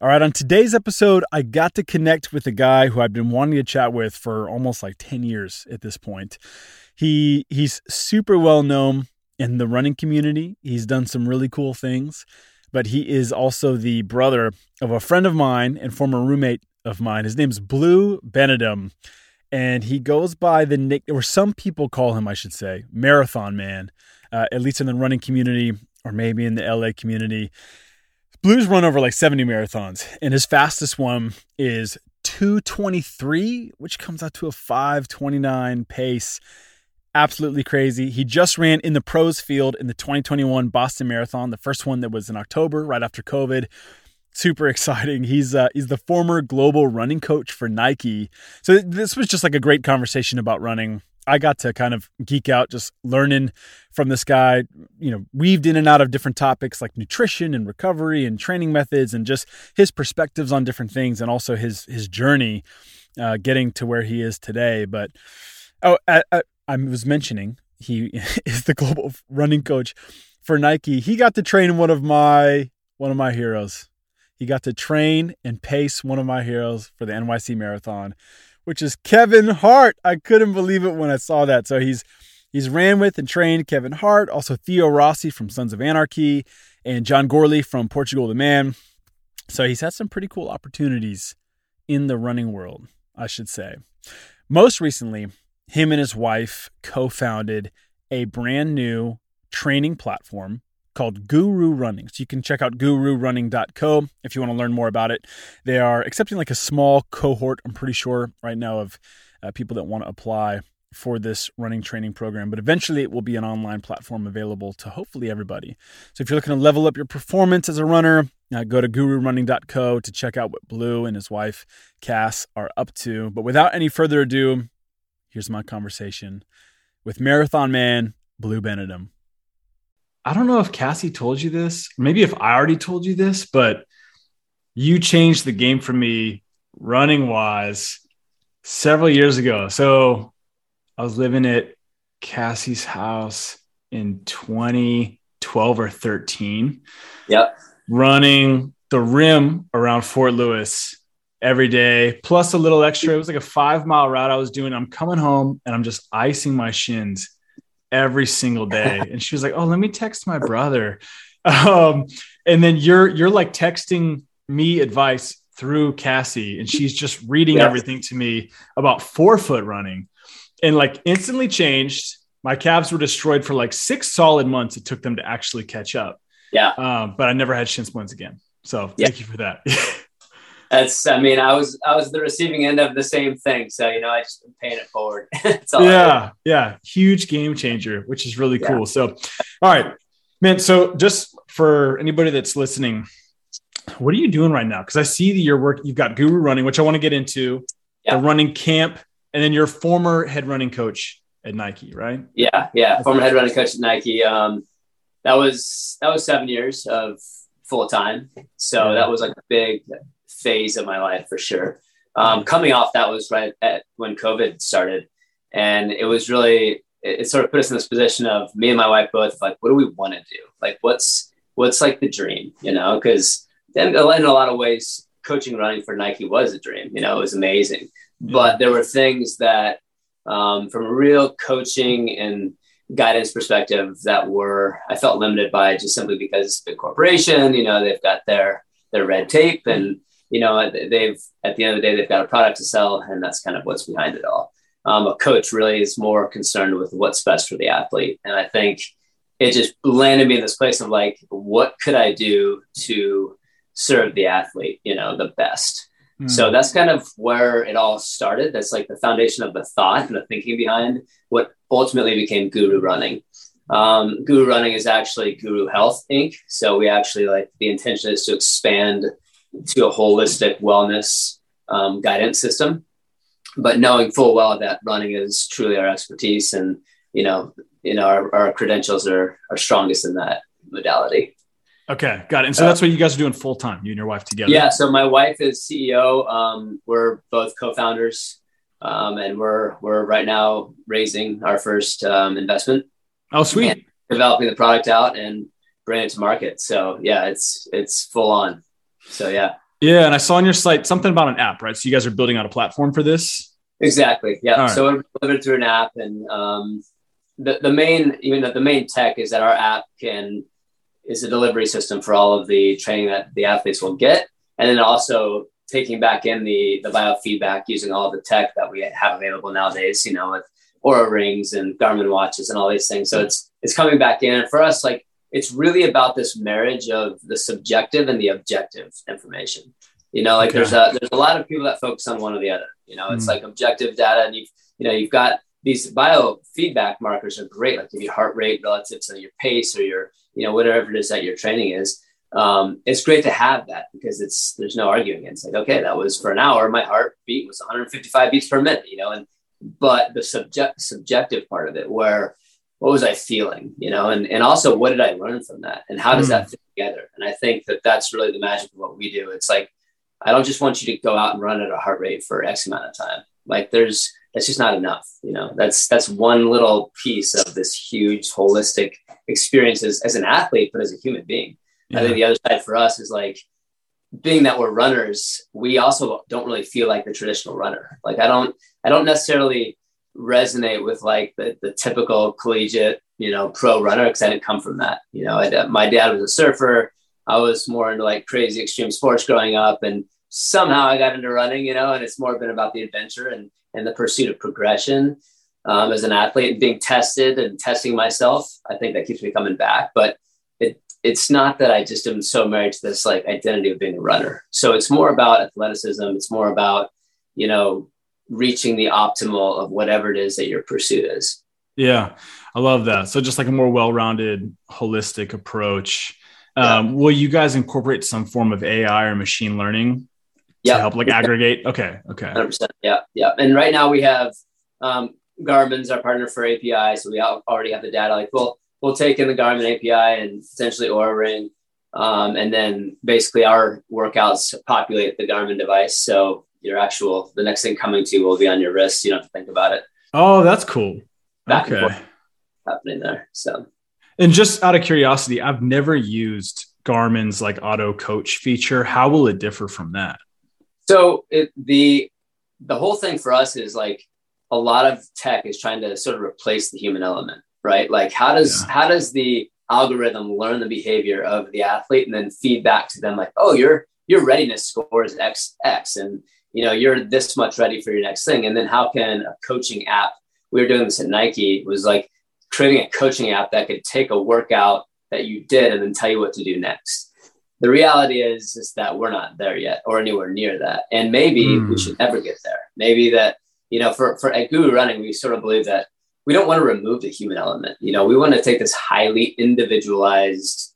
All right, on today's episode, I got to connect with a guy who I've been wanting to chat with for almost like 10 years at this point. He he's super well known in the running community. He's done some really cool things, but he is also the brother of a friend of mine and former roommate of mine. His name's Blue Benadum, and he goes by the nick, or some people call him, I should say, Marathon Man, uh, at least in the running community or maybe in the LA community. Blue's run over like 70 marathons, and his fastest one is 223, which comes out to a 529 pace absolutely crazy. He just ran in the pros field in the 2021 Boston Marathon, the first one that was in October, right after COVID. Super exciting. He's uh, he's the former global running coach for Nike. So this was just like a great conversation about running. I got to kind of geek out just learning from this guy, you know, weaved in and out of different topics like nutrition and recovery and training methods and just his perspectives on different things and also his his journey uh, getting to where he is today. But oh, I, I, I was mentioning he is the global running coach for Nike. He got to train one of my one of my heroes. He got to train and pace one of my heroes for the NYC Marathon, which is Kevin Hart. I couldn't believe it when I saw that. So he's he's ran with and trained Kevin Hart, also Theo Rossi from Sons of Anarchy, and John Gourley from Portugal the Man. So he's had some pretty cool opportunities in the running world, I should say. Most recently, him and his wife co founded a brand new training platform called Guru Running. So you can check out gururunning.co if you want to learn more about it. They are accepting like a small cohort, I'm pretty sure, right now, of uh, people that want to apply for this running training program, but eventually it will be an online platform available to hopefully everybody. So if you're looking to level up your performance as a runner, uh, go to gururunning.co to check out what Blue and his wife Cass are up to. But without any further ado, Here's my conversation with Marathon Man Blue Benadum. I don't know if Cassie told you this, maybe if I already told you this, but you changed the game for me running wise several years ago. So I was living at Cassie's house in 2012 or 13. Yep. Running the rim around Fort Lewis every day, plus a little extra. It was like a five mile route I was doing. I'm coming home and I'm just icing my shins every single day. And she was like, "Oh, let me text my brother." Um, and then you're you're like texting me advice through Cassie, and she's just reading yeah. everything to me about forefoot running, and like instantly changed. My calves were destroyed for like six solid months. It took them to actually catch up. Yeah. Um, but I never had shin splints again. So yeah. thank you for that. that's i mean i was i was the receiving end of the same thing. So you know i just been paying it forward. Yeah yeah. Huge game changer which is really yeah. cool. So all right. Man so just for anybody that's listening what are you doing right now? Because i see that your work you've got guru running which i want to get into yeah. the running camp and then your former head running coach at nike right? Yeah yeah. Former head running coach at nike. Um that was that was seven years of full time. So yeah. that was like a big phase of my life for sure. Um, coming off that was right at when COVID started, and it was really it, it sort of put us in this position of me and my wife both like, what do we want to do? Like, what's what's like the dream, you know? Because in a lot of ways, coaching running for Nike was a dream. You know, it was amazing, but there were things that um, from a real coaching and guidance perspective that were I felt limited by just simply because it's big corporation, you know, they've got their their red tape and you know, they've at the end of the day, they've got a product to sell, and that's kind of what's behind it all. Um, a coach really is more concerned with what's best for the athlete, and I think it just landed me in this place of like, what could I do to serve the athlete, you know, the best. Mm. So that's kind of where it all started. That's like the foundation of the thought and the thinking behind what ultimately became Guru Running. Um, Guru Running is actually Guru Health Inc. So we actually like the intention is to expand to a holistic wellness um, guidance system. But knowing full well that running is truly our expertise, and you know, you know, our, our credentials are are strongest in that modality. Okay, got it. And so that's what you guys are doing full time, you and your wife together. Yeah. So my wife is CEO. Um, we're both co-founders, um, and we're we're right now raising our first um, investment. Oh, sweet! Developing the product out and bringing it to market. So yeah, it's it's full on. So yeah. Yeah, and I saw on your site something about an app, right? So you guys are building out a platform for this. Exactly. Yeah. Right. So we're delivered through an app, and um, the the main even the main tech is that our app can is a delivery system for all of the training that the athletes will get, and then also taking back in the the biofeedback using all the tech that we have available nowadays. You know, with Oura rings and Garmin watches and all these things. So it's it's coming back in, and for us, like it's really about this marriage of the subjective and the objective information. You know, like okay. there's a there's a lot of people that focus on one or the other. You know, it's mm. like objective data, and you've you know you've got these biofeedback markers are great, like your heart rate relative to your pace or your you know whatever it is that your training is. Um, it's great to have that because it's there's no arguing. It's like okay, that was for an hour, my heartbeat was 155 beats per minute. You know, and but the subject subjective part of it where what was I feeling, you know, and, and also what did I learn from that and how does mm. that fit together? And I think that that's really the magic of what we do. It's like, I don't just want you to go out and run at a heart rate for X amount of time. Like there's, that's just not enough, you know, that's, that's one little piece of this huge holistic experience as, as an athlete, but as a human being. Yeah. I think the other side for us is like, being that we're runners, we also don't really feel like the traditional runner. Like I don't, I don't necessarily resonate with like the, the typical collegiate, you know, pro runner because I didn't come from that. You know, I, my dad was a surfer. I was more into like crazy extreme sports growing up, and somehow I got into running. You know, and it's more been about the adventure and and the pursuit of progression um, as an athlete and being tested and testing myself. I think that keeps me coming back, but it it's not that I just am so married to this like identity of being a runner. So it's more about athleticism. It's more about you know reaching the optimal of whatever it is that your pursuit is. Yeah, I love that. So just like a more well-rounded, holistic approach. Yeah. Um, will you guys incorporate some form of AI or machine learning to help like aggregate? Okay, okay. 100%. Yeah, yeah. And right now we have um, Garmin's our partner for API, so we already have the data. Like we'll we'll take in the Garmin API and potentially Oura Ring, um, and then basically our workouts populate the Garmin device. So your actual the next thing coming to you will be on your wrist. You don't have to think about it. Oh, that's cool. Back okay. happening there. So and just out of curiosity, I've never used Garmin's like auto coach feature. How will it differ from that? So it, the the whole thing for us is like a lot of tech is trying to sort of replace the human element, right? Like how does yeah. how does the algorithm learn the behavior of the athlete and then feed back to them like, oh, your your readiness score is X X and you know, you're this much ready for your next thing. And then how can a coaching app, we were doing this at Nike, was like creating a coaching app that could take a workout that you did and then tell you what to do next. The reality is, is that we're not there yet or anywhere near that. And maybe mm. we should never get there. Maybe that, you know, for, for at Guru Running, we sort of believe that we don't want to remove the human element. You know, we want to take this highly individualized,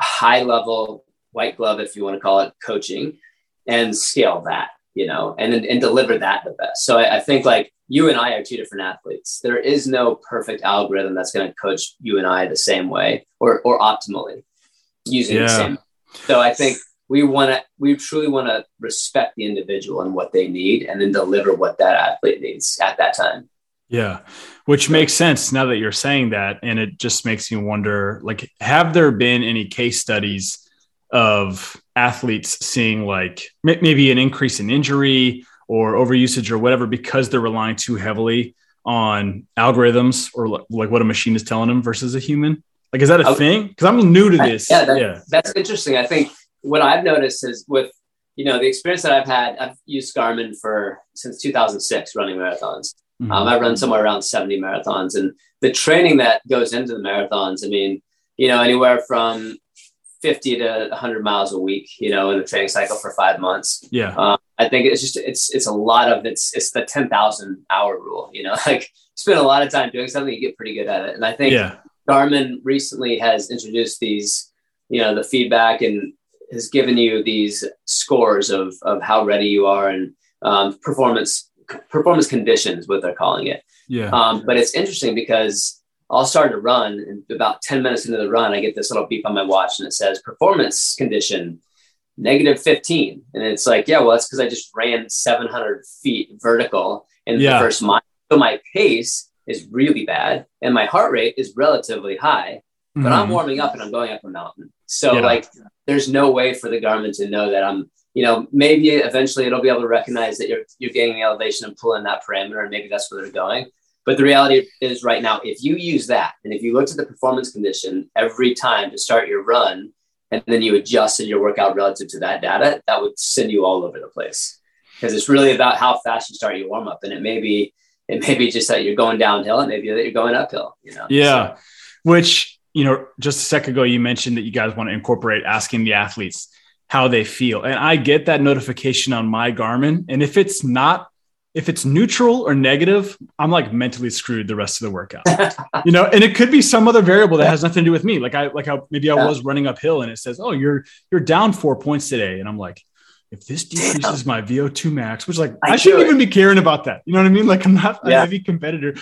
high level white glove, if you want to call it coaching, and scale that you know, and then and deliver that the best. So I, I think like you and I are two different athletes. There is no perfect algorithm that's going to coach you and I the same way or or optimally using yeah. the same. So I think we want to we truly want to respect the individual and what they need and then deliver what that athlete needs at that time. Yeah, which makes sense now that you're saying that and it just makes me wonder like have there been any case studies of athletes seeing like maybe an increase in injury or overusage or whatever because they're relying too heavily on algorithms or like what a machine is telling them versus a human? Like, is that a thing? Because I'm new to this. Yeah, that, yeah, that's interesting. I think what I've noticed is with you know the experience that I've had. I've used Garmin for since 2006 running marathons. Mm-hmm. Um, I run somewhere around 70 marathons, and the training that goes into the marathons. I mean, you know, anywhere from 50 to 100 miles a week, you know, in the training cycle for five months. Yeah. Um, I think it's just, it's, it's a lot of, it's, it's the 10,000 hour rule, you know, like spend a lot of time doing something, you get pretty good at it. And I think yeah. Garmin recently has introduced these, you know, the feedback and has given you these scores of, of how ready you are and um, performance, performance conditions, what they're calling it. Yeah. Um, but it's interesting because I'll start to run, and about 10 minutes into the run, I get this little beep on my watch and it says performance condition negative 15. And it's like, yeah, well, that's because I just ran 700 feet vertical in yeah. the first mile. So my pace is really bad and my heart rate is relatively high, but mm-hmm. I'm warming up and I'm going up a mountain. So, yeah. like, there's no way for the Garmin to know that I'm you know, maybe eventually it'll be able to recognize that you're you're getting the elevation and pulling that parameter, and maybe that's where they're going. But the reality is, right now, if you use that, and if you looked at the performance condition every time to start your run, and then you adjusted your workout relative to that data, that would send you all over the place. Because it's really about how fast you start your warm up, and it may be it may be just that you're going downhill, and maybe that you're going uphill. You know. Yeah, so. which you know, just a second ago, you mentioned that you guys want to incorporate asking the athletes how they feel. And I get that notification on my Garmin. And if it's not, if it's neutral or negative, I'm like mentally screwed the rest of the workout. you know, and it could be some other variable that has nothing to do with me. Like I like how maybe I yeah. was running uphill and it says, Oh, you're you're down four points today. And I'm like, if this decreases Damn. my VO2 max, which like I, I shouldn't even be caring about that. You know what I mean? Like I'm not yeah. a heavy competitor.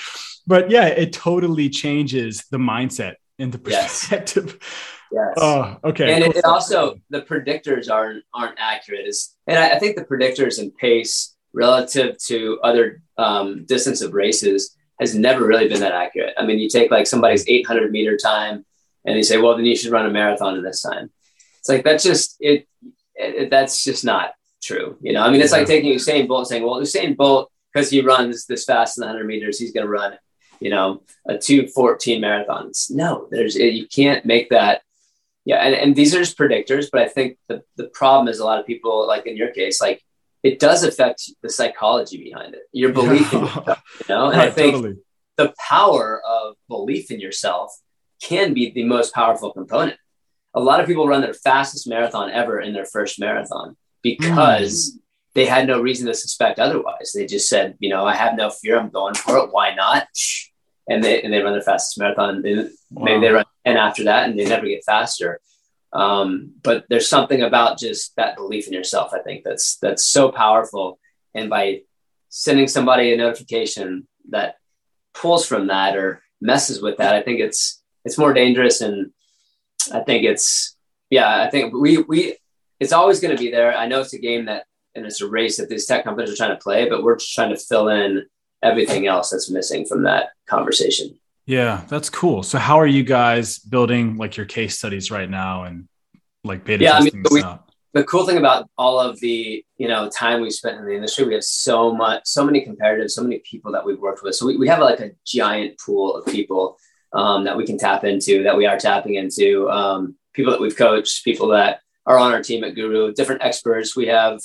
But yeah, it totally changes the mindset and the perspective. Yes. Yes. Oh, okay. And cool. it, it, also the predictors aren't aren't accurate. Is and I, I, think the predictors and pace relative to other um, distance of races has never really been that accurate. I mean, you take like somebody's 800 meter time, and you say, well, then you should run a marathon in this time. It's like that's just it, it that's just not true. You know, I mean, it's yeah. like taking Usain Bolt saying, well, Usain Bolt because he runs this fast in the 100 meters, he's going to run you know, a 214 marathons. No, there's, you can't make that yeah, and, and these are just predictors, but I think the, the problem is a lot of people, like in your case, like it does affect the psychology behind it, your belief in yourself, you know? And right, I think totally. the power of belief in yourself can be the most powerful component. A lot of people run their fastest marathon ever in their first marathon because mm. they had no reason to suspect otherwise. They just said, you know, I have no fear. I'm going for it. Why not? And they, and they run their fastest marathon. They, wow. Maybe they run and after that, and they never get faster. Um, but there's something about just that belief in yourself. I think that's that's so powerful. And by sending somebody a notification that pulls from that or messes with that, I think it's it's more dangerous. And I think it's yeah, I think we we it's always going to be there. I know it's a game that and it's a race that these tech companies are trying to play, but we're just trying to fill in everything else that's missing from that conversation. Yeah, that's cool. So how are you guys building like your case studies right now and like beta yeah, testing I mean, we, The cool thing about all of the, you know, time we've spent in the industry, we have so much, so many comparatives, so many people that we've worked with. So we, we have like a giant pool of people um, that we can tap into, that we are tapping into, um, people that we've coached, people that are on our team at Guru, different experts. We have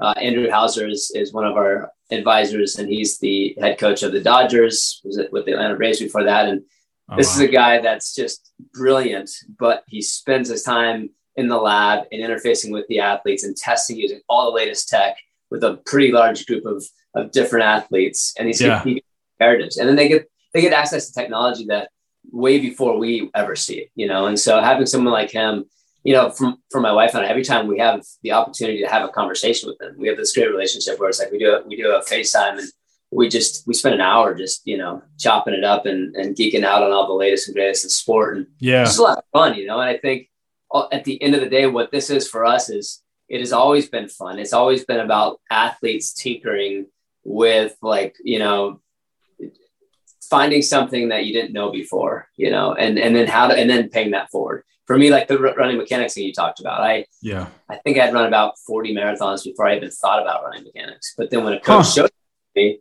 uh, Andrew Hauser is, is one of our advisors, and he's the head coach of the Dodgers. Was it with the Atlanta Braves before that? And oh, this wow. is a guy that's just brilliant, but he spends his time in the lab and interfacing with the athletes and testing using all the latest tech with a pretty large group of, of different athletes. And he's yeah. comparatives, and then they get they get access to technology that way before we ever see it, you know. And so having someone like him you know, from for my wife and I, every time we have the opportunity to have a conversation with them, we have this great relationship where it's like we do a, we do a FaceTime and we just we spend an hour just you know chopping it up and, and geeking out on all the latest and greatest in sport and yeah, it's a lot of fun, you know. And I think uh, at the end of the day, what this is for us is it has always been fun. It's always been about athletes tinkering with like you know finding something that you didn't know before, you know, and and then how to and then paying that forward for me, like the running mechanics thing you talked about, I yeah, I think I'd run about 40 marathons before I even thought about running mechanics. But then when a coach huh. showed me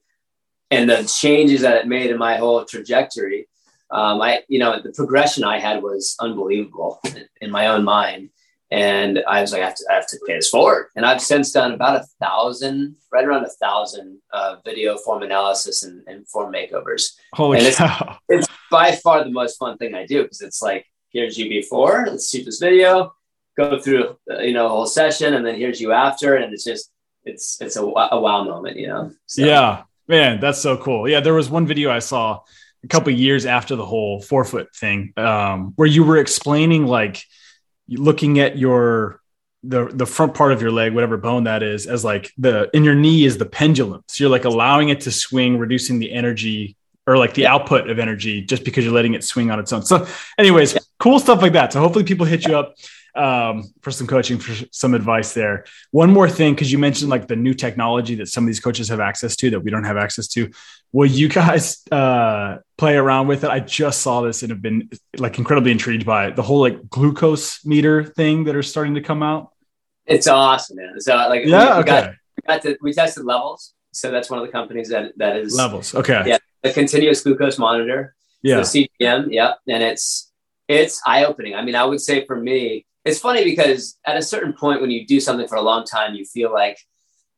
and the changes that it made in my whole trajectory, um, I, you know, the progression I had was unbelievable in my own mind. And I was like, I have to, I have to pay this forward. And I've since done about a thousand, right around a thousand uh, video form analysis and, and form makeovers. Holy and cow. It's, it's by far the most fun thing I do because it's like, here's you before, let's shoot this video, go through, uh, you know, a whole session, and then here's you after. And it's just, it's, it's a, a wow moment, you know? So. Yeah, man, that's so cool. Yeah. There was one video I saw a couple years after the whole forefoot thing, um, where you were explaining, like looking at your, the the front part of your leg, whatever bone that is, as like the in your knee is the pendulum. So you're like allowing it to swing, reducing the energy or like the yeah. output of energy just because you're letting it swing on its own. So, anyways, yeah. cool stuff like that. So, hopefully, people hit you up um, for some coaching, for some advice there. One more thing, because you mentioned like the new technology that some of these coaches have access to that we don't have access to. Will you guys uh, play around with it? I just saw this and have been like incredibly intrigued by it. The whole like glucose meter thing that are starting to come out. It's awesome, man. So like, yeah, we, okay. Got, we got to, we tested levels. So that's one of the companies that that is levels. Okay. Yeah, a continuous glucose monitor. Yeah. So CGM. Yeah, and it's it's eye opening. I mean, I would say for me, it's funny because at a certain point when you do something for a long time, you feel like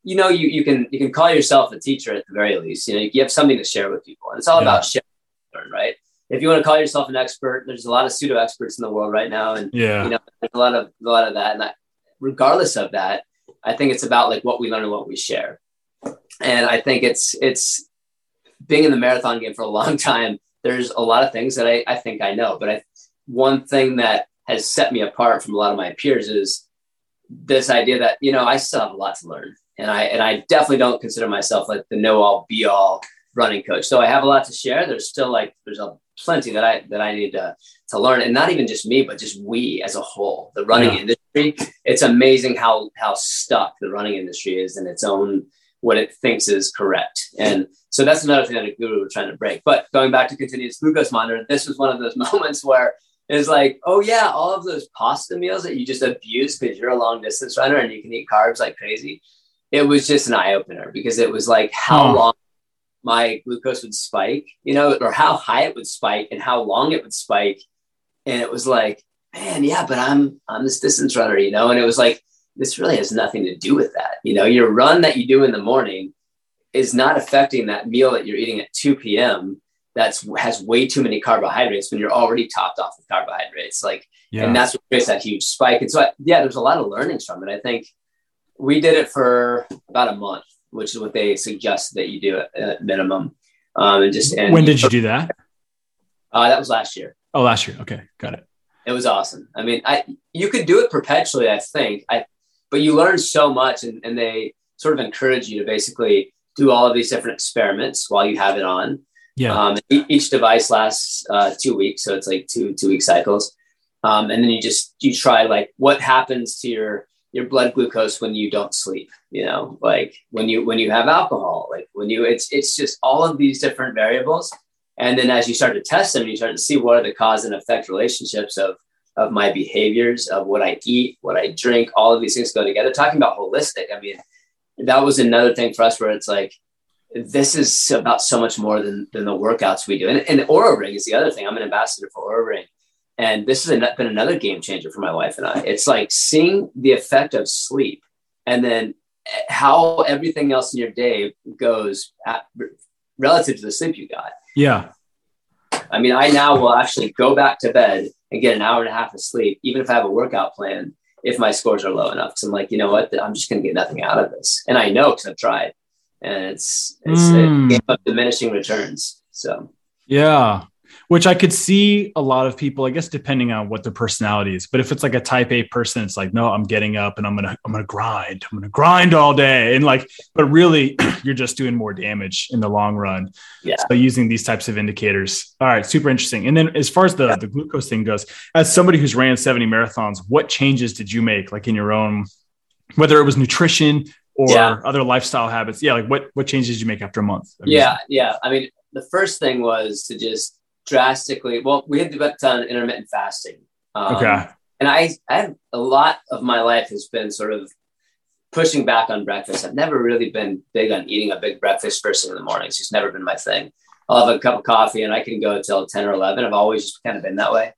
you know you you can you can call yourself a teacher at the very least. You know, you have something to share with people, and it's all Yeah. about sharing, right? If you want to call yourself an expert, there's a lot of pseudo experts in the world right now, and Yeah. you know there's a lot of a lot of that and that, regardless of that i think it's about like what we learn and what we share and i think it's it's being in the marathon game for a long time there's a lot of things that i, I think i know but i one thing that has set me apart from a lot of my peers is this idea that you know i still have a lot to learn. And i and i definitely don't consider myself like the know all be all running coach. So i have a lot to share. There's still like there's a plenty that i that i need to to learn. And not even just me but just we as a whole the running Yeah. industry. It's amazing how how stuck the running industry is in its own what it thinks is correct. And so that's another thing that a guru we're trying to break. But going back to continuous glucose monitor this was one of those moments where it's like oh yeah all of those pasta meals that you just abuse because you're a long distance runner and you can eat carbs like crazy it was just an eye-opener because it was like how Huh. long my glucose would spike you know or how high it would spike and how long it would spike. And it was like man yeah but i'm i'm this distance runner you know? And it was like this really has nothing to do with that you know? Your run that you do in the morning is not affecting that meal that you're eating at 2 p.m that's has way too many carbohydrates when you're already topped off with carbohydrates like Yeah. and that's what creates that huge spike and so I, yeah there's a lot of learnings from it i think we did it for about a month which is what they suggest that you do at, minimum um, and just and when did you do that? uh, that was last year Oh, last year. Okay. Got it. it was awesome. I mean, I you could do it perpetually, I think. I but you learn so much and, and they sort of encourage you to basically do all of these different experiments while you have it on. Yeah. Um, each device lasts uh, two weeks, so it's like two two week cycles. Um, and then you just you try like what happens to your your blood glucose when you don't sleep. You know, like when you when you have alcohol, like when you it's it's just all of these different variables. And then as you start to test them, you start to see what are the cause and effect relationships of of my behaviors, of what I eat, what I drink. All of these things go together. Talking about holistic, I mean, that was another thing for us where it's like this is about so much more than than the workouts we do. And, and Oura Ring is the other thing. I'm an ambassador for Oura Ring. And this has been another game changer for my wife and I. It's like seeing the effect of sleep and then how everything else in your day goes at, relative to the sleep you got. Yeah. I mean, I now will actually go back to bed and get an hour and a half of sleep, even if I have a workout plan, if my scores are low enough. Because I'm like, you know what? I'm just going to get nothing out of this. And I know because I've tried. And it's, it's Mm. a game of diminishing returns. So, Yeah. Which I could see a lot of people, I guess, depending on what their personality is. But if it's like a type A person, it's like, no, I'm getting up and I'm gonna, I'm gonna grind. I'm gonna grind all day. And like, but really you're just doing more damage in the long run. Yeah. So using these types of indicators. All right, super interesting. And then as far as the, the glucose thing goes, as somebody who's ran 70 marathons, what changes did you make like in your own, whether it was nutrition or Yeah. other lifestyle habits? Yeah, like what what changes did you make after a month? of yeah, yeah. I mean, the first thing was to just drastically, well, we had to get done intermittent fasting. Um, Okay. and I, I have a lot of my life has been sort of pushing back on breakfast. I've never really been big on eating a big breakfast first thing in the morning. It's just never been my thing. I'll have a cup of coffee and I can go till 10 or 11. I've always just kind of been that way.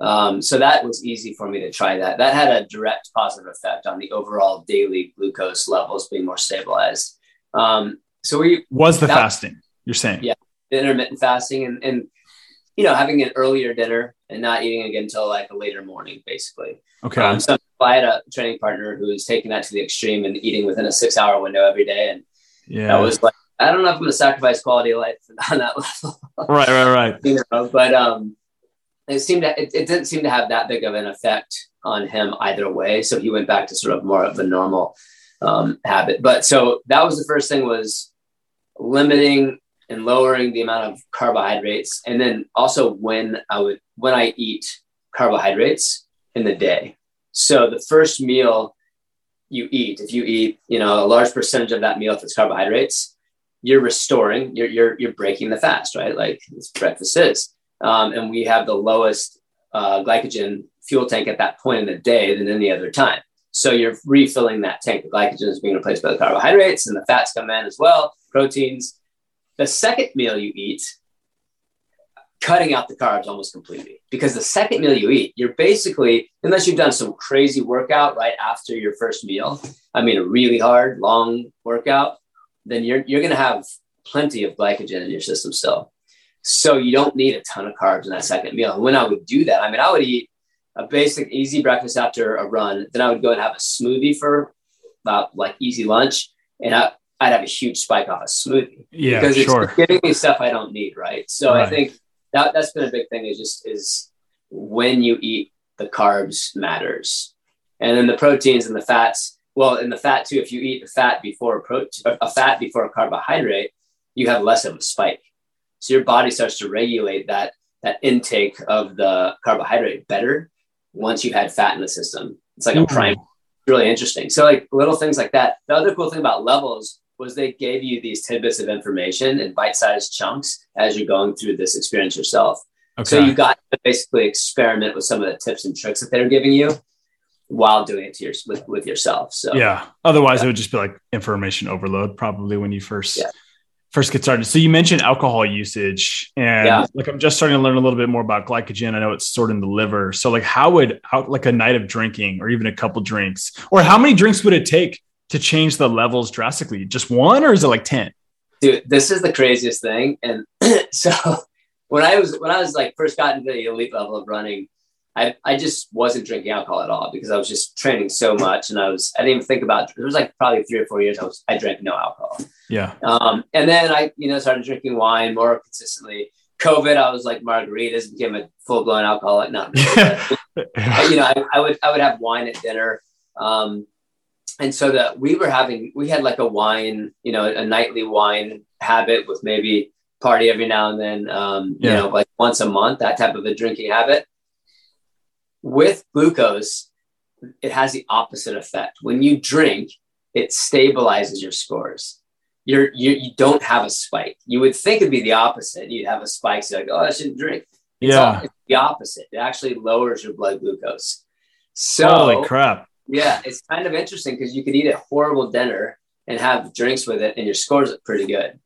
Um, so that was easy for me to try that. That had a direct positive effect on the overall daily glucose levels being more stabilized. Um, so we Was the That- fasting, you're saying? Yeah. the intermittent fasting and, and, you know, having an earlier dinner and not eating again until like a later morning, basically. Okay. Um, so I had a training partner who was taking that to the extreme and eating within a six hour window every day. And yeah. that was like, I don't know if I'm going to sacrifice quality of life on that level, right, right, right. you know, but um, it seemed to, it, it didn't seem to have that big of an effect on him either way. So he went back to sort of more of a normal um, habit. But so that was the first thing was limiting and lowering the amount of carbohydrates. And then also when I would, when I eat carbohydrates in the day. So the first meal you eat, if you eat, you know, a large percentage of that meal, if it's carbohydrates, you're restoring, you're, you're, you're breaking the fast, right? Like this breakfast is. Um, and we have the lowest uh, glycogen fuel tank at that point in the day than any other time. So you're refilling that tank. The glycogen is being replaced by the carbohydrates, and the fats come in as well, proteins. The second meal you eat, cutting out the carbs almost completely because the second meal you eat, you're basically, unless you've done some crazy workout right after your first meal, I mean, a really hard, long workout, then you're, you're going to have plenty of glycogen in your system still. So you don't need a ton of carbs in that second meal. And when I would do that, I mean, I would eat a basic easy breakfast after a run. Then I would go and have a smoothie for about like easy lunch. And I, would have a huge spike off a smoothie. Yeah, because it's sure. giving me stuff I don't need. Right. So Right. I think that that's been a big thing is just is when you eat the carbs matters. And then the proteins and the fats. Well, in the fat too, if you eat a fat before a protein, a fat before a carbohydrate, you have less of a spike. So your body starts to regulate that that intake of the carbohydrate better once you've had fat in the system. It's like a hmm. prime, really interesting. So like little things like that. The other cool thing about levels was they gave you these tidbits of information in bite-sized chunks as you're going through this experience yourself. Okay. So you got to basically experiment with some of the tips and tricks that they're giving you while doing it to your with, with yourself. So yeah. Otherwise, Yeah. it would just be like information overload, probably when you first Yeah. First get started. So you mentioned alcohol usage, and Yeah. like I'm just starting to learn a little bit more about glycogen. I know it's stored in the liver. So like, how would how, like a night of drinking, or even a couple drinks, or how many drinks would it take to change the levels drastically? Just one, or is it like ten? dude this is the craziest thing and so when i was when i was like first got into the elite level of running i i just wasn't drinking alcohol at all because i was just training so much and i was i didn't even think about it was like probably three or four years i was i drank no alcohol Yeah. um and then i you know started drinking wine more consistently covid i was like margaritas became a full-blown alcoholic not really, but you know, I, I would I would have wine at dinner. Um, and so that we were having we had like a wine, you know, a nightly wine habit with maybe party every now and then, um, Yeah. you know, like once a month, that type of a drinking habit. With glucose, it has the opposite effect. When you drink, it stabilizes your scores. You're, you you don't have a spike. You would think it'd be the opposite. You'd have a spike. So like, oh, I shouldn't drink. It's, all, yeah. it's the opposite. It actually lowers your blood glucose. So Holy crap. yeah, it's kind of interesting because you could eat a horrible dinner and have drinks with it, and your scores look pretty good.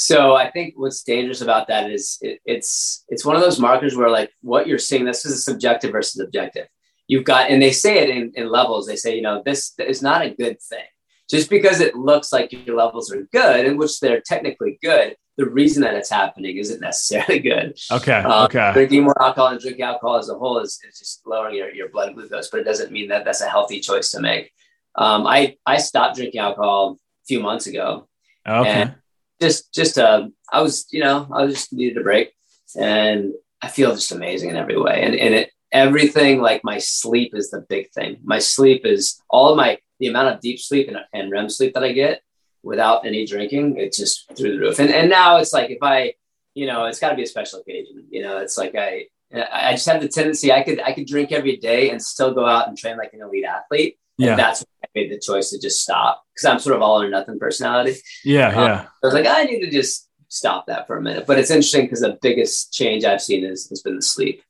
So I think what's dangerous about that is it, it's it's one of those markers where like what you're seeing this is a subjective versus objective. You've got, and they say it in, in levels. They say, you know, this is not a good thing. Just because it looks like your levels are good, in which they're technically good, the reason that it's happening isn't necessarily good. Okay. Um, okay. Drinking more alcohol and drinking alcohol as a whole is, is just lowering your, your blood glucose, but it doesn't mean that that's a healthy choice to make. Um, I, I stopped drinking alcohol a few months ago. Okay. And just, just, uh, I was, you know, I just needed a break and I feel just amazing in every way. And, and it, everything like my sleep is the big thing. My sleep is all of my, the amount of deep sleep and, and REM sleep that I get without any drinking, it's just through the roof. And, and now it's like, if I, you know, it's gotta be a special occasion, you know, it's like, I, I just have the tendency I could, I could drink every day and still go out and train like an elite athlete. Yeah. And that's when I made the choice to just stop because I'm sort of all or nothing personality. Yeah. Um, Yeah. I was like, I need to just stop that for a minute. But it's interesting because the biggest change I've seen is, has been the sleep.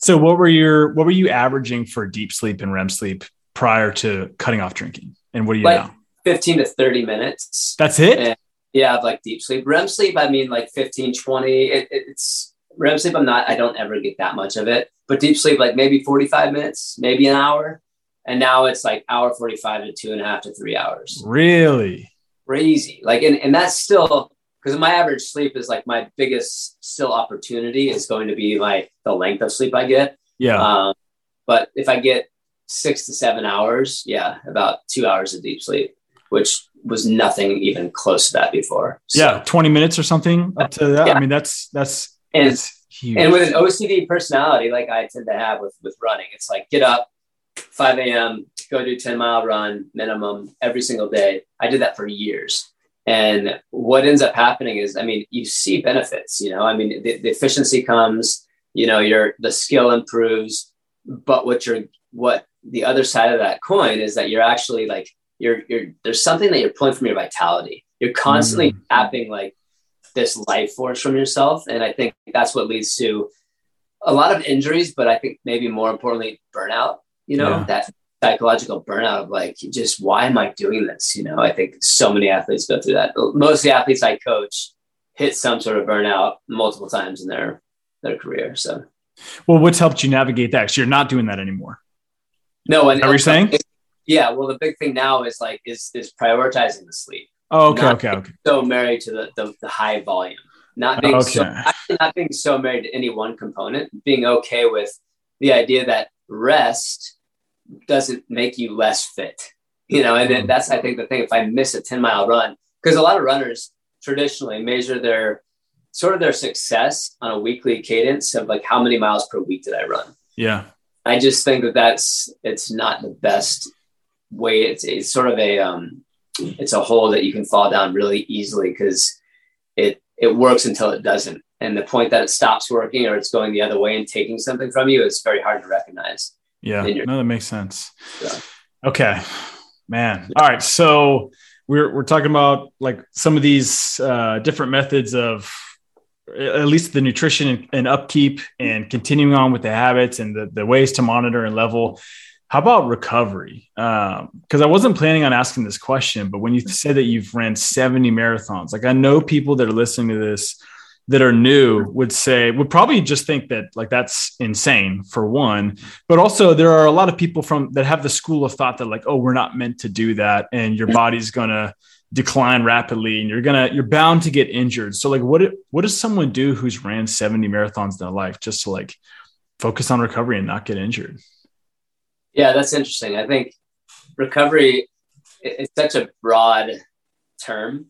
So what were your what were you averaging for deep sleep and REM sleep prior to cutting off drinking? And what do you Like- now? 15 to 30 minutes. That's it? Yeah. Yeah, of like deep sleep. REM sleep, I mean like 15, 20. It, it- it's REM sleep. I'm not, I don't ever get that much of it. But deep sleep, like maybe 45 minutes, maybe an hour. And now it's like hour 45 to two and a half to three hours. Really? Crazy. Like, and, and that's still because my average sleep is like my biggest still opportunity is going to be like the length of sleep I get. Yeah. Um, but if I get six to seven hours, yeah, about two hours of deep sleep, which was nothing even close to that before. So- yeah. 20 minutes or something up to that. Yeah. I mean, that's that's And that's huge. and with an OCD personality like I tend to have with with running, it's like get up 5 a.m., go do 10 mile run minimum every single day. I did that for years. And what ends up happening is, I mean, you see benefits, you know, I mean, the, the efficiency comes, you know, your, the skill improves, but what you're, what the other side of that coin is that you're actually like, you're, you're, there's something that you're pulling from your vitality. You're constantly Mm. tapping like this life force from yourself. And I think that's what leads to a lot of injuries, but I think maybe more importantly, burnout, you know, Yeah. that psychological burnout of like, just why am I doing this? You know, I think so many athletes go through that. Most of the athletes I coach hit some sort of burnout multiple times in their their career. So, well, what's helped you navigate that? Because you're not doing that anymore. No, and are you saying? Yeah. Well, the big thing now is like is is prioritizing the sleep. Oh, okay, okay, okay. So married to the, the, the high volume, not being Okay. so not being so married to any one component, being okay with the idea that rest doesn't make you less fit. You know, and Mhm. that's I think the thing. If I miss a 10 mile run, because a lot of runners traditionally measure their sort of their success on a weekly cadence of like how many miles per week did I run. Yeah. I just think that that's it's not the best way. It's it's sort of a um, it's a hole that you can fall down really easily because it it works until it doesn't, and the point that it stops working or it's going the other way and taking something from you is very hard to recognize. Yeah. No, that makes sense. Yeah. Okay. Man. All right. So we're we're talking about like some of these uh, different methods of at least the nutrition and, upkeep and continuing on with the habits and the, the ways to monitor and level. How about recovery? Because I wasn't planning on asking this question, but when you said that you've ran 70 marathons, like I know people that are listening to this that are new would say would probably just think that like that's insane for one but also there are a lot of people from that have the school of thought that like oh we're not meant to do that and your body's gonna decline rapidly and you're gonna you're bound to get injured so like what what does someone do who's ran 70 marathons in their life just to like focus on recovery and not get injured Yeah, that's interesting. I think recovery is such a broad term.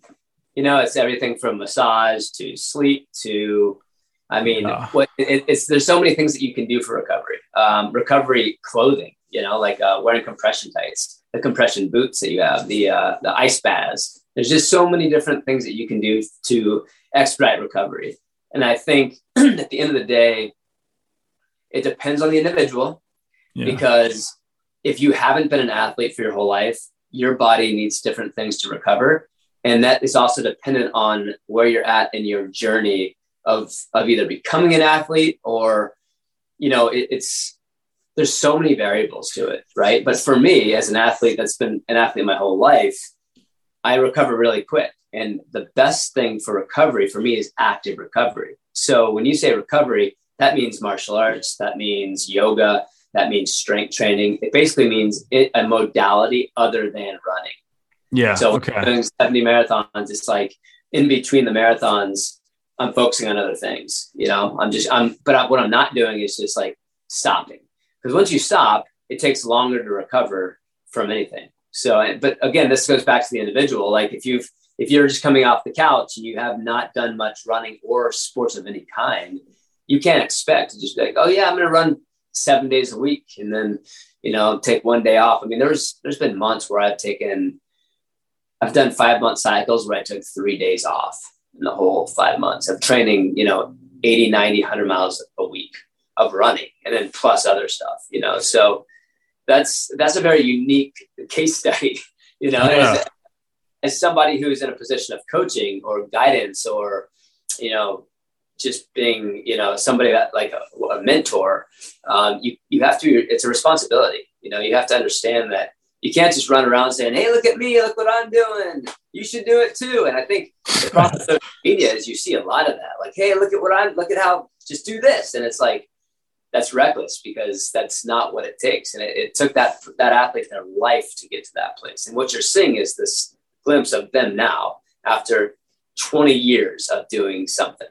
You know, it's everything from massage to sleep to, I mean, what it, it's there's so many things that you can do for recovery. Um, recovery clothing, you know, like uh, wearing compression tights, the compression boots that you have, the uh, the ice baths. There's just so many different things that you can do to expedite recovery. And I think at the end of the day, it depends on the individual yeah because if you haven't been an athlete for your whole life, your body needs different things to recover. And that is also dependent on where you're at in your journey of, of either becoming an athlete or, you know, it, it's, there's so many variables to it, right? But for me, as an athlete that's been an athlete my whole life, I recover really quick. And the best thing for recovery for me is active recovery. So when you say recovery, that means martial arts, that means yoga, that means strength training. It basically means a modality other than running. Yeah So okay doing 70 marathons, it's like in between the marathons, I'm focusing on other things. You know, I'm just I'm but I, what I'm not doing is just like stopping because once you stop, it takes longer to recover from anything. So, but again, this goes back to the individual. Like if you've if you're just coming off the couch and you have not done much running or sports of any kind, you can't expect to just be like, oh yeah, I'm going to run seven days a week and then you know take one day off. I mean, there's there's been months where I've taken I've done five month cycles where I took three days off in the whole five months of training, you know, 80, 90, 100 miles a week of running and then plus other stuff, you know. So that's that's a very unique case study, you know, Yeah. as, as somebody who's in a position of coaching or guidance or, you know, just being, you know, somebody that like a, a mentor, um, you, you have to, it's a responsibility, you know, you have to understand that you can't just run around saying, Hey, look at me, look what I'm doing. You should do it too. And I think the problem with social media is you see a lot of that. Like, Hey, look at what I'm, look at how, just do this. And it's like, that's reckless because that's not what it takes. And it, it took that, that athlete their life to get to that place. And what you're seeing is this glimpse of them now after 20 years of doing something.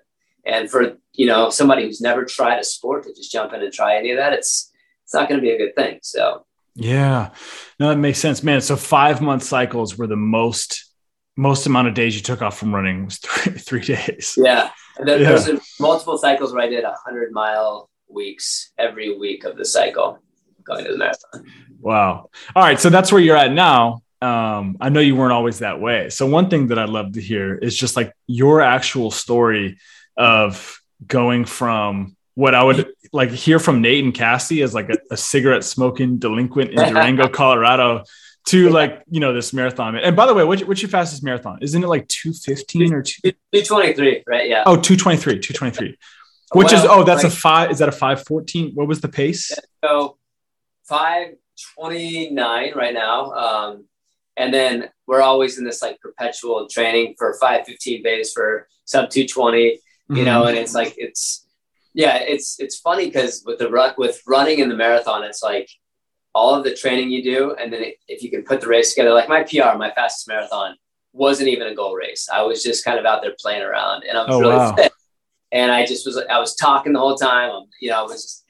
And for, you know, somebody who's never tried a sport to just jump in and try any of that, it's, it's not going to be a good thing. So, Yeah, no, that makes sense, man. So five month cycles were the most most amount of days you took off from running was three, three days. Yeah. And then Yeah. there's multiple cycles where I did a hundred mile weeks every week of the cycle going to the marathon. Wow. All right, so that's where you're at now. Um, I know you weren't always that way. So one thing that I'd love to hear is just like your actual story of going from what I would like hear from Nate and Cassie as like a, a cigarette smoking delinquent in Durango, Colorado, to like you know this marathon. And by the way, what's, what's your fastest marathon? Isn't it like two fifteen or two? 223, right? Yeah. Oh, 223, 223. Which is oh, that's a five. Is that a five fourteen? What was the pace? So five twenty nine right now. Um, and then we're always in this like perpetual training for 515 base for sub 220, you mm-hmm. know, and it's like, it's, yeah, it's, it's funny because with the run, with running in the marathon, it's like all of the training you do. And then if you can put the race together, like my PR, my fastest marathon wasn't even a goal race. I was just kind of out there playing around and I was oh, really wow. fit. And I just was, I was talking the whole time. I'm, you know, I was just,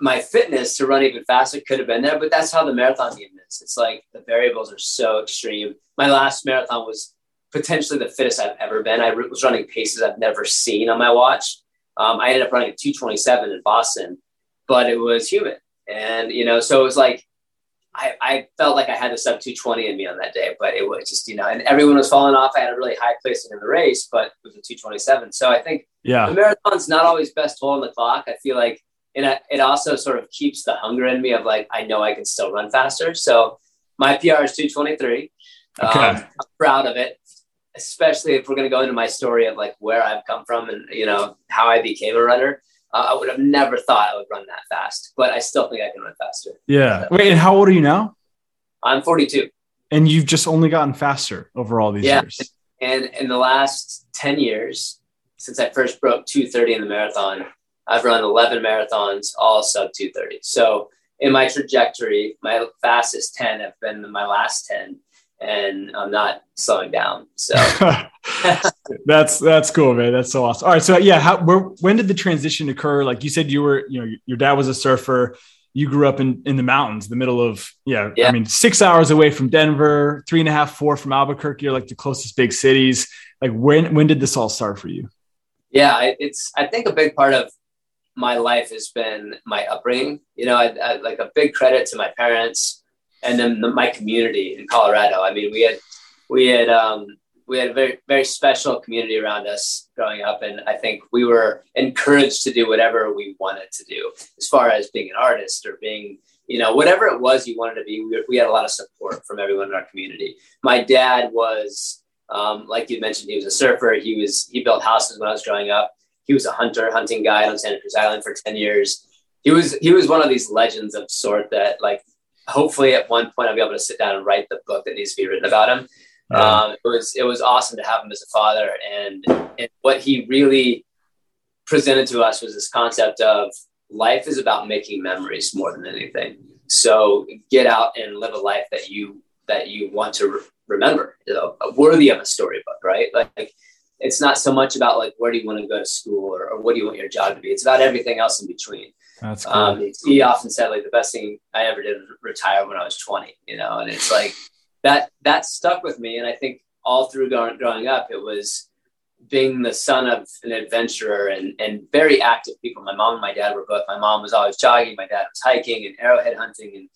my fitness to run even faster could have been there, but that's how the marathon game is. It's like the variables are so extreme. My last marathon was potentially the fittest I've ever been. I was running paces I've never seen on my watch. Um, I ended up running at 227 in Boston, but it was human. And, you know, so it was like, I, I felt like I had the sub 220 in me on that day, but it was just, you know, and everyone was falling off. I had a really high placing in the race, but it was a 227. So I think yeah, the marathon's not always best hole on the clock. I feel like and it also sort of keeps the hunger in me of like I know I can still run faster. So my PR is 223. Okay. Um, I'm proud of it, especially if we're going to go into my story of like where I've come from and you know how I became a runner. Uh, I would have never thought I would run that fast, but I still think I can run faster. Yeah. So, Wait, and how old are you now? I'm 42. And you've just only gotten faster over all these yeah. years. And in the last 10 years, since I first broke 230 in the marathon, I've run 11 marathons, all sub 230. So in my trajectory, my fastest 10 have been my last 10 and I'm not slowing down. So that's, that's cool, man. That's so awesome. All right. So yeah, how, where, when did the transition occur? Like you said, you were, you know, your dad was a surfer. You grew up in, in the mountains, the middle of, yeah, yeah, I mean, six hours away from Denver, three and a half, four from Albuquerque, like the closest big cities. Like when, when did this all start for you? Yeah, it's, I think a big part of my life has been my upbringing. You know, I, I like a big credit to my parents and then the, my community in Colorado. I mean, we had we had um, we had a very very special community around us growing up, and I think we were encouraged to do whatever we wanted to do, as far as being an artist or being you know whatever it was you wanted to be. We, we had a lot of support from everyone in our community. My dad was. Um, like you mentioned, he was a surfer. He was he built houses when I was growing up he was a hunter, hunting guide on Santa Cruz Island for 10 years. He was he was one of these legends of sort that like hopefully at one point I'll be able to sit down and write the book that needs to be written about him. Um, it was it was awesome to have him as a father, and, and what he really presented to us was this concept of life is about making memories more than anything. So get out and live a life that you that you want to re- remember, you know, worthy of a storybook, right? Like it's not so much about like where do you want to go to school or, or what do you want your job to be. It's about everything else in between. That's cool. Um, he often said like the best thing I ever did was retire when I was 20, you know, and it's like that, that stuck with me. And I think all through growing, growing up, it was being the son of an adventurer and, and very active people. My mom and my dad were both, my mom was always jogging. My dad was hiking and arrowhead hunting and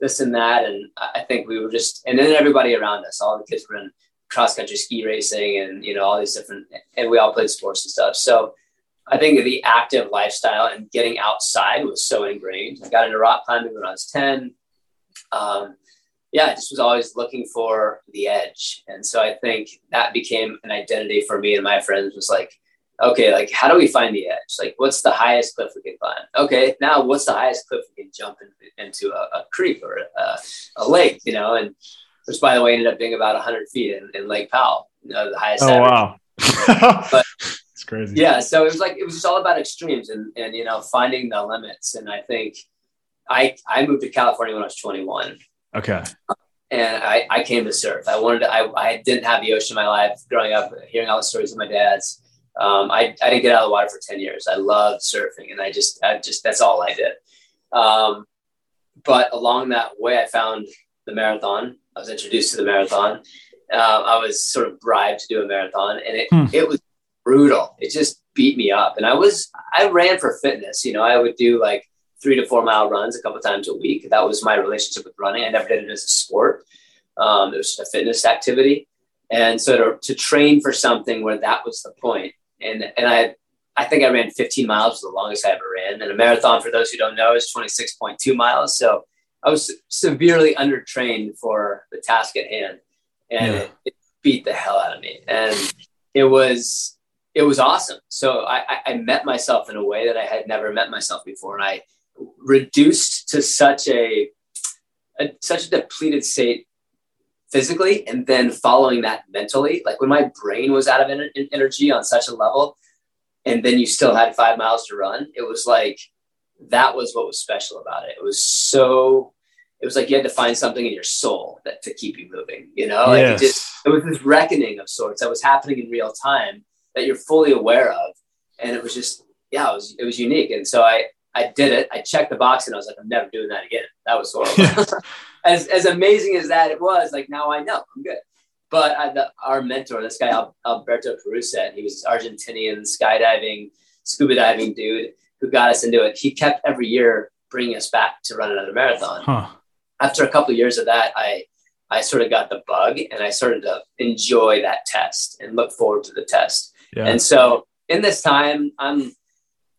this and that. And I think we were just, and then everybody around us, all the kids were in cross country ski racing and you know all these different and we all played sports and stuff so i think the active lifestyle and getting outside was so ingrained. I got into rock climbing when i was 10 um, yeah i just was always looking for the edge. And so i think that became an identity for me and my friends was like okay like how do we find the edge? Like what's the highest cliff we can climb? Okay now what's the highest cliff we can jump in, into a, a creek or a, a lake you know? And which by the way ended up being about 100 feet in, in Lake Powell, you know, the highest. Oh wow, but it's crazy. Yeah, so it was like it was just all about extremes and and you know finding the limits. And I think I I moved to California when I was 21. Okay. And I, I came to surf. I wanted to, I, I didn't have the ocean in my life growing up, hearing all the stories of my dad's. Um, I, I didn't get out of the water for 10 years. I loved surfing and I just, I just, that's all I did. Um, but along that way, I found the marathon I was introduced to the marathon. Uh, I was sort of bribed to do a marathon, and it hmm. it was brutal. It just beat me up, and I was I ran for fitness. You know, I would do like three to four mile runs a couple times a week. That was my relationship with running. I never did it as a sport. Um, it was a fitness activity, and so to, to train for something where that was the point, and and I I think I ran 15 miles was the longest I ever ran. And a marathon, for those who don't know, is 26.2 miles. So I was severely undertrained for the task at hand, and yeah. it, it, beat the hell out of me. And it was it was awesome. So I, I met myself in a way that I had never met myself before, and I reduced to such a a, such a depleted state physically and then following that mentally. Like when my brain was out of en- energy on such a level and then you still had five miles to run it was like that was what was special about it. It was so it was like you had to find something in your soul that to keep you moving you know? Like it just it was this reckoning of sorts that was happening in real time that you're fully aware of and it was just yeah it was it was unique and so i i did it i checked the box and i was like i'm never doing that again that was horrible as as amazing as that it was, like now I know I'm good. But I, the, our mentor, this guy Alberto Peruset, he was Argentinian skydiving, scuba diving dude who got us into it. He kept every year bringing us back to run another marathon. Huh. After a couple of years of that, I I sort of got the bug and I started to enjoy that test and look forward to the test. Yeah. And so in this time, I'm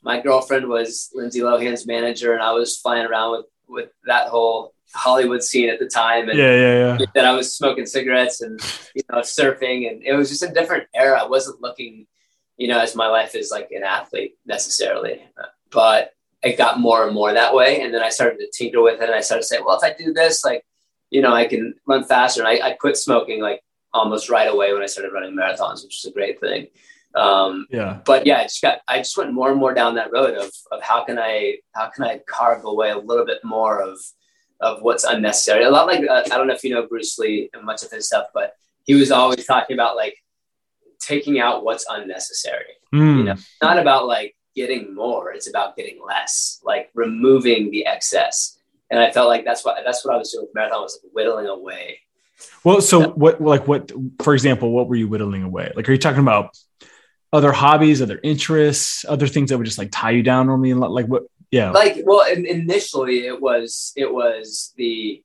my girlfriend was Lindsay Lohan's manager, and I was flying around with with that whole Hollywood scene at the time. And yeah, yeah, yeah. That I was smoking cigarettes and you know surfing, and it was just a different era. I wasn't looking, you know, as my life is like an athlete necessarily, but it got more and more that way. And then I started to tinker with it, and I started to say, well, if I do this, like, you know, I can run faster. And I, I quit smoking like almost right away when I started running marathons, which is a great thing. Um, yeah. But yeah, I just got I just went more and more down that road of of how can I how can I carve away a little bit more of of what's unnecessary. A lot like uh, I don't know if you know Bruce Lee and much of his stuff, but he was always talking about like taking out what's unnecessary. Mm. You know, not about like getting more; it's about getting less, like removing the excess. And I felt like that's what that's what I was doing with marathon was like whittling away. Well, so what like what for example, what were you whittling away? Like, are you talking about other hobbies, other interests, other things that would just like tie you down normally? And like what yeah like well initially it was it was the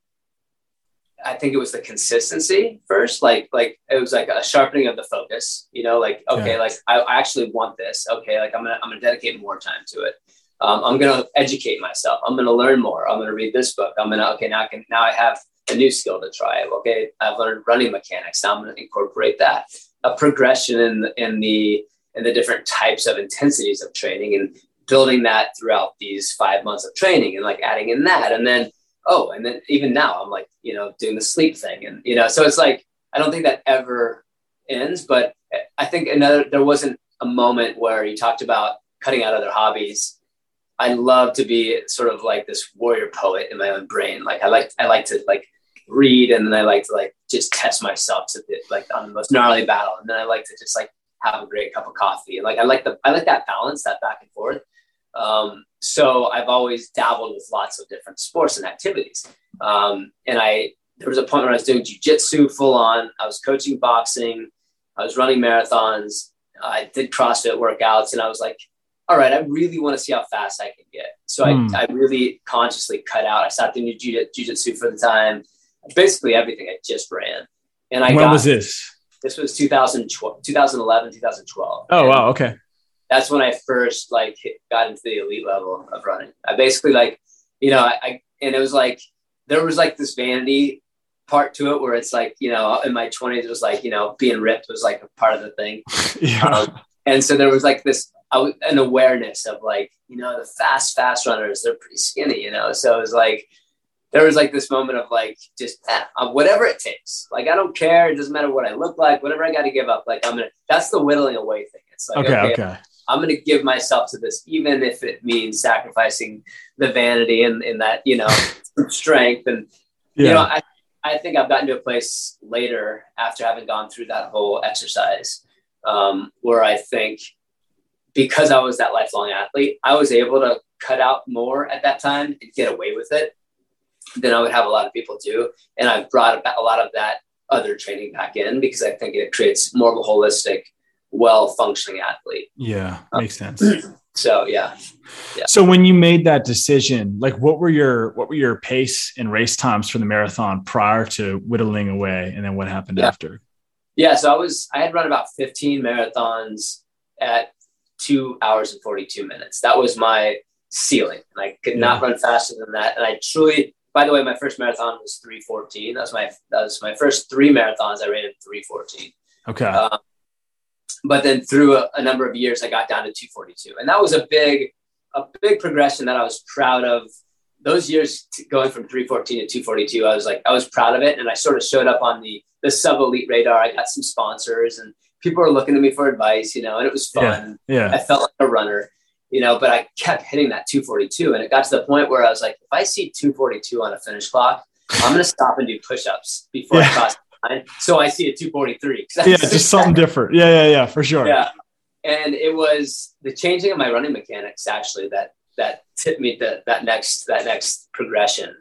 i think it was the consistency first like like it was like a sharpening of the focus you know like okay yeah. like I, I, actually want this okay like i'm gonna i'm gonna dedicate more time to it um, i'm gonna educate myself i'm gonna learn more i'm gonna read this book i'm gonna okay now i can now i have a new skill to try okay i've learned running mechanics now i'm gonna incorporate that a progression in in the in the different types of intensities of training and building that throughout these five months of training and like adding in that. And then oh and then even now i'm like you know doing the sleep thing and you know so it's like i don't think that ever ends but i think another there wasn't a moment where you talked about cutting out other hobbies. I love to be sort of like this warrior poet in my own brain. Like i like i like to like read and then i like to like just test myself to like on the most gnarly battle. And then i like to just like have a great cup of coffee and like i like the i like that balance that back and forth um, so I've always dabbled with lots of different sports and activities. Um, and I, there was a point where I was doing jujitsu full on. I was coaching boxing. I was running marathons. I did CrossFit workouts, and I was like, all right, I really want to see how fast I can get. So mm. I, I really consciously cut out. I stopped doing jujitsu for the time. Basically everything I just ran. And I when got, was this? This was 2012, 2011, 2012. Oh, wow. Okay that's when I first like got into the elite level of running. I basically like, you know, I, I, and it was like there was like this vanity part to it where it's like, you know, in my twenties it was like, you know, being ripped was like a part of the thing. yeah. Um, and so there was like this an awareness of like, you know, the fast fast runners they're pretty skinny, you know. So it was like there was like this moment of like just eh, whatever it takes. Like I don't care. It doesn't matter what I look like. Whatever I got to give up. Like I'm gonna. That's the whittling away thing. It's like okay, okay. okay I'm going to give myself to this, even if it means sacrificing the vanity and, and that, you know, strength. And, yeah. you know, I, I think I've gotten to a place later after having gone through that whole exercise um, where I think because I was that lifelong athlete, I was able to cut out more at that time and get away with it than I would have a lot of people do. And I've brought a lot of that other training back in because I think it creates more of a holistic well functioning athlete. Yeah, um, makes sense. So yeah. yeah. So when you made that decision, like what were your what were your pace and race times for the marathon prior to whittling away, and then what happened yeah. after? Yeah, so I was I had run about 15 marathons at two hours and 42 minutes. That was my ceiling, and I could yeah. not run faster than that. And I truly, by the way, my first marathon was 314. That was my that was my first three marathons. I ran in 314. Okay. Um, but then through a, a, number of years, I got down to 242, and that was a big, a big progression that I was proud of those years going from 314 to 242, I was like, I was proud of it. And I sort of showed up on the, the sub elite radar. I got some sponsors and people were looking to me for advice, you know, and it was fun. Yeah. yeah. I felt like a runner, you know, but I kept hitting that 242. And it got to the point where I was like, if I see 242 on a finish clock, I'm going to stop and do push-ups before yeah. I cross the line. So I see a 243. Yeah. Just something different. Yeah. Yeah. Yeah. For sure. Yeah. And it was the changing of my running mechanics actually that that tipped me to that next that next progression.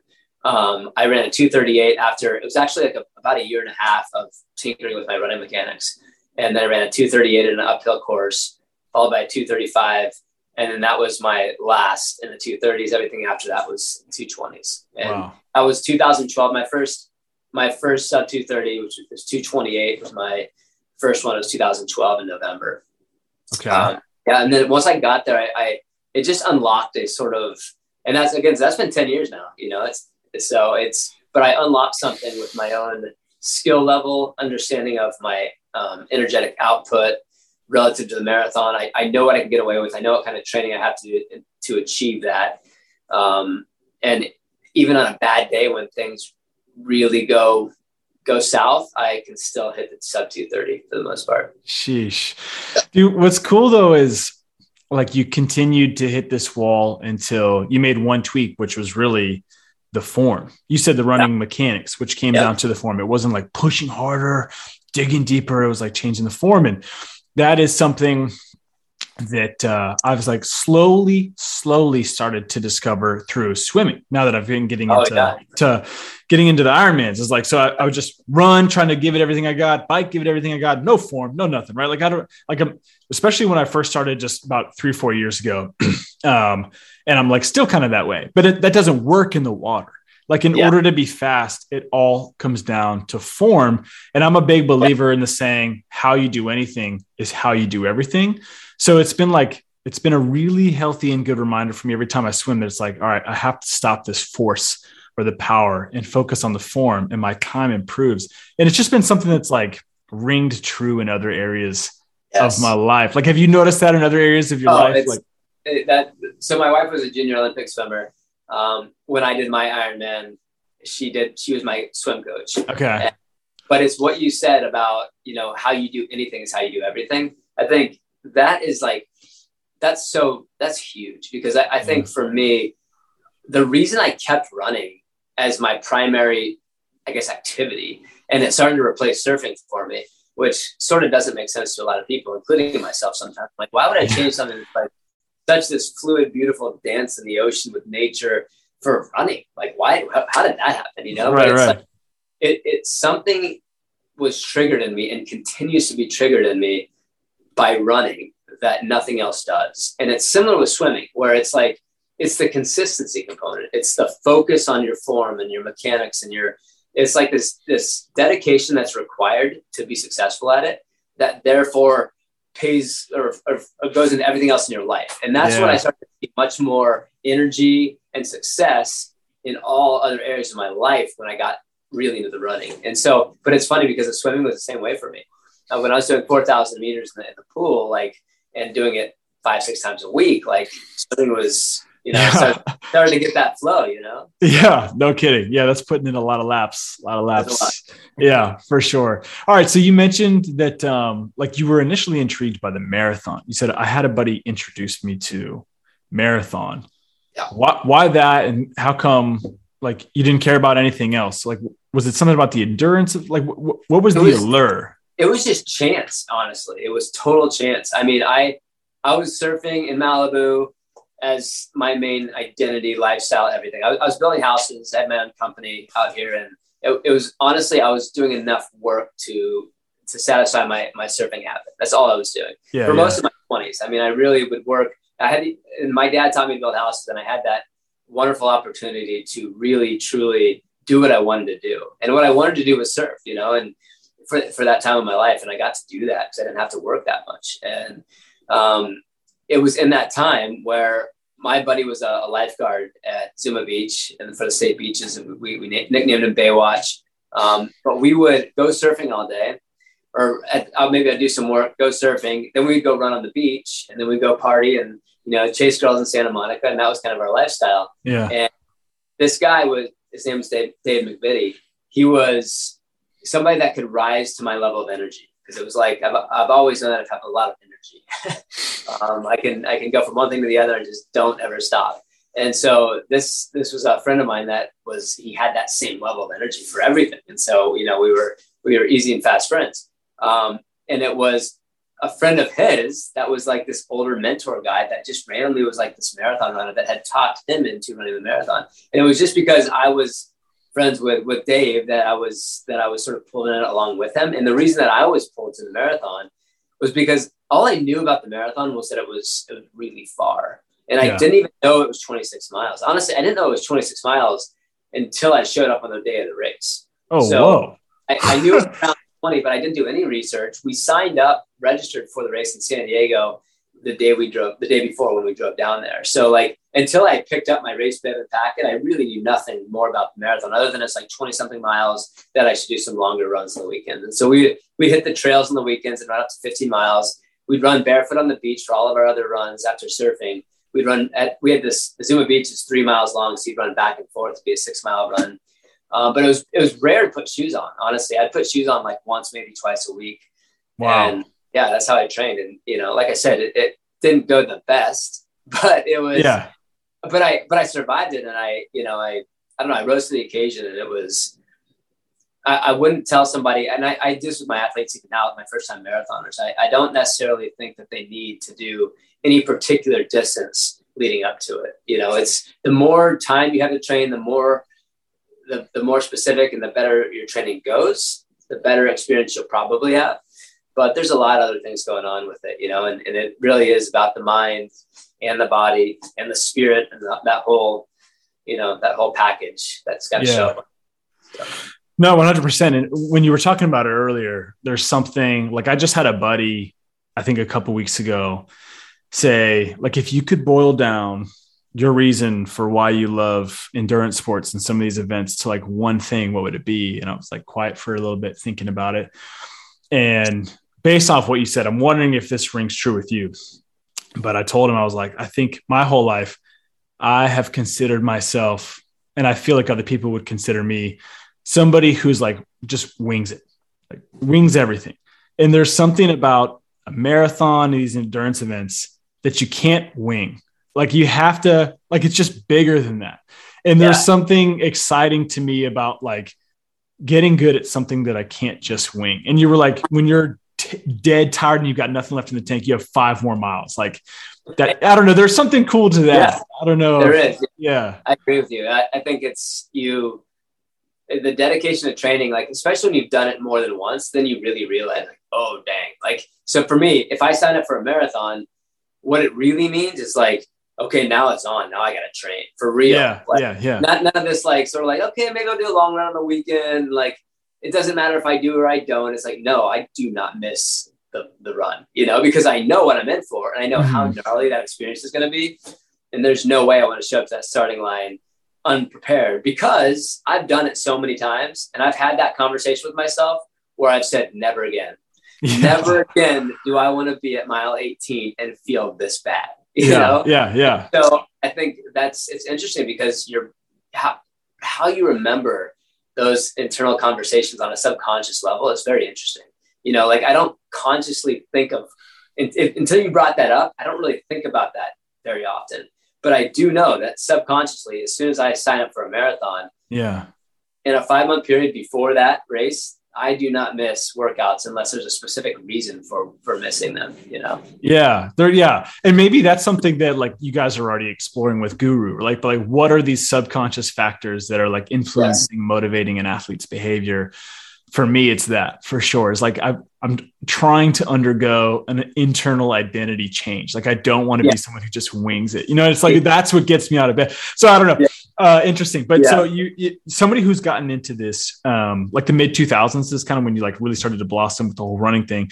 Um, I ran a 238 after it was actually like a, about a year and a half of tinkering with my running mechanics. And then I ran a 238 in an uphill course, followed by a 235. And then that was my last in the 230s. Everything after that was 220s. And wow. that was 2012. My first, my first sub 230, which was 228, was my first one. it was 2012 in November. Okay. Um, yeah. And then once I got there, I, I it just unlocked a sort of, and that's again, that's been 10 years now, you know, it's, so it's, but I unlocked something with my own skill level, understanding of my um, energetic output relative to the marathon. I, I know what I can get away with. I know what kind of training I have to do to achieve that. Um, and even on a bad day when things really go go south, I can still hit the sub 230 for the most part. Sheesh. Dude, what's cool though is like you continued to hit this wall until you made one tweak, which was really the form. You said the running yeah. mechanics, which came yeah. down to the form. It wasn't like pushing harder, digging deeper. It was like changing the form. And that is something that uh, I was like slowly, slowly started to discover through swimming. Now that I've been getting oh, into yeah. to getting into the Ironmans, is like so I, I, would just run, trying to give it everything I got, bike, give it everything I got, no form, no nothing, right? Like I don't like I'm especially when I first started just about three, four years ago, um, and I'm like still kind of that way, but it, that doesn't work in the water. Like in yeah. order to be fast, it all comes down to form. And I'm a big believer in the saying, how you do anything is how you do everything. So it's been like, it's been a really healthy and good reminder for me every time I swim that it's like, all right, I have to stop this force or the power and focus on the form and my time improves. And it's just been something that's like ringed true in other areas yes. of my life. Like, have you noticed that in other areas of your oh, life? Like it, that. So my wife was a junior Olympic swimmer. Um, when I did my Ironman, she did. She was my swim coach. Okay. And, but it's what you said about you know how you do anything is how you do everything. I think that is like that's so that's huge because I, I think for me, the reason I kept running as my primary, I guess, activity, and it started to replace surfing for me, which sort of doesn't make sense to a lot of people, including myself sometimes. Like, why would I change something that's like such this fluid, beautiful dance in the ocean with nature for running? Like, why? How, how did that happen? You know, right, it's right. Like, it, it's something was triggered in me and continues to be triggered in me by running that nothing else does. And it's similar with swimming, where it's like it's the consistency component. It's the focus on your form and your mechanics and your it's like this this dedication that's required to be successful at it that therefore pays or, or, or goes into everything else in your life. And that's yeah. when I started to see much more energy and success in all other areas of my life when I got really into the running. And so, but it's funny because the swimming was the same way for me uh, when I was doing 4,000 meters in the, in the, pool, like, and doing it five, six times a week, like swimming was, you know, started, started to get that flow, you know? Yeah, no kidding. Yeah, that's putting in a lot of laps, a lot of laps. Lot. Yeah, for sure. All right. So you mentioned that, um, like, you were initially intrigued by the marathon. You said, I had a buddy introduce me to marathon. Yeah. Why, why that? And how come, like, you didn't care about anything else? Like, was it something about the endurance of, like, what, what was it the was, allure? it was just chance, honestly. It was total chance. I mean, I I was surfing in Malibu as my main identity, lifestyle, everything. I, I was building houses, I had my own company out here, and it, it, was honestly I was doing enough work to to satisfy my my surfing habit. That's all I was doing yeah, for yeah. most of my twenties. I mean, I really would work. I had and my dad taught me to build houses, and I had that wonderful opportunity to really truly do what I wanted to do. And what I wanted to do was surf, you know, and for, for that time of my life. And I got to do that because I didn't have to work that much. And um, it was in that time where my buddy was a, a, lifeguard at Zuma Beach and for the state beaches. And we, we nicknamed him Baywatch. Um, but we would go surfing all day or at, uh, maybe I'd do some work, go surfing. Then we'd go run on the beach and then we'd go party and, you know, chase girls in Santa Monica. And that was kind of our lifestyle. Yeah. And this guy was his name was Dave, Dave McVitie. He was somebody that could rise to my level of energy because it was like I've, I've always known that I have had a lot of energy. um, I can I can go from one thing to the other and just don't ever stop. And so this this was a friend of mine that was he had that same level of energy for everything. And so you know we were we were easy and fast friends. Um, and it was a friend of his that was like this older mentor guy that just randomly was like this marathon runner that had talked him into running the marathon. And it was just because I was friends with with Dave that I was that I was sort of pulling it along with him. And the reason that I was pulled to the marathon was because all I knew about the marathon was that it was, it was really far. And yeah. I didn't even know it was 26 miles. Honestly, I didn't know it was 26 miles until I showed up on the day of the race. Oh, so whoa. I, I knew it was around 20, but I didn't do any research. We signed up, registered for the race in San Diego the day we drove, the day before when we drove down there. So like until I picked up my race bib and packet, I really knew nothing more about the marathon other than it's like 20 something miles that I should do some longer runs on the weekend. And so we we hit the trails on the weekends and run up to 15 miles. We'd run barefoot on the beach for all of our other runs after surfing. We'd run at we had this Zuma Beach is three miles long, so you'd run back and forth to be a six mile run. Um, but it was it was rare to put shoes on. Honestly, I'd put shoes on like once, maybe twice a week. Wow. And yeah, that's how I trained. And you know, like I said, it, it didn't go the best, but it was. Yeah. But I but I survived it, and I you know I I don't know I rose to the occasion, and it was. I, I wouldn't tell somebody, and I, I do this with my athletes even now, with my first time marathoners. I, I don't necessarily think that they need to do any particular distance leading up to it. You know, it's the more time you have to train, the more the, the more specific and the better your training goes, the better experience you'll probably have. But there's a lot of other things going on with it, you know, and, and it really is about the mind and the body and the spirit and the, that whole, you know, that whole package that's got to yeah. show up. No, 100%. And when you were talking about it earlier, there's something like I just had a buddy, I think a couple weeks ago, say, like, if you could boil down your reason for why you love endurance sports and some of these events to like one thing, what would it be? And I was like quiet for a little bit thinking about it. And based off what you said, I'm wondering if this rings true with you. But I told him, I was like, I think my whole life, I have considered myself, and I feel like other people would consider me somebody who's like just wings it, like wings everything. And there's something about a marathon, these endurance events that you can't wing like you have to, like it's just bigger than that. And there's yeah. something exciting to me about like getting good at something that I can't just wing. And you were like, when you're t- dead tired and you've got nothing left in the tank, you have five more miles. Like that, I don't know. There's something cool to that. Yeah, I don't know. There is. Yeah. I agree with you. I, I think it's you, the dedication to training, like, especially when you've done it more than once, then you really realize, like, oh, dang. Like, so for me, if I sign up for a marathon, what it really means is like, okay, now it's on. Now I got to train for real. Yeah, like, yeah, yeah. Not none of this like sort of like okay, maybe I'll do a long run on the weekend. Like it doesn't matter if I do or I don't. It's like no, I do not miss the the run. You know, because I know what I'm in for, and I know mm-hmm. how gnarly that experience is going to be. And there's no way I want to show up to that starting line unprepared because I've done it so many times, and I've had that conversation with myself where I've said never again. Yeah. Never again do I want to be at mile 18 and feel this bad. You yeah, know? yeah, yeah. So I think that's it's interesting because you're how how you remember those internal conversations on a subconscious level is very interesting. You know, like I don't consciously think of until you brought that up. I don't really think about that very often, but I do know that subconsciously, as soon as I sign up for a marathon, yeah, in a five month period before that race, I do not miss workouts unless there's a specific reason for for missing them. You know. Yeah, there. Yeah, and maybe that's something that like you guys are already exploring with Guru. Like, like what are these subconscious factors that are like influencing, yeah. motivating an athlete's behavior? For me, it's that for sure. It's like I, I'm trying to undergo an internal identity change. Like I don't want to yeah. be someone who just wings it. You know, it's like that's what gets me out of bed. So I don't know. Uh, interesting. But yeah. so you, you, somebody who's gotten into this, um, like the mid 2000s is kind of when you like really started to blossom with the whole running thing.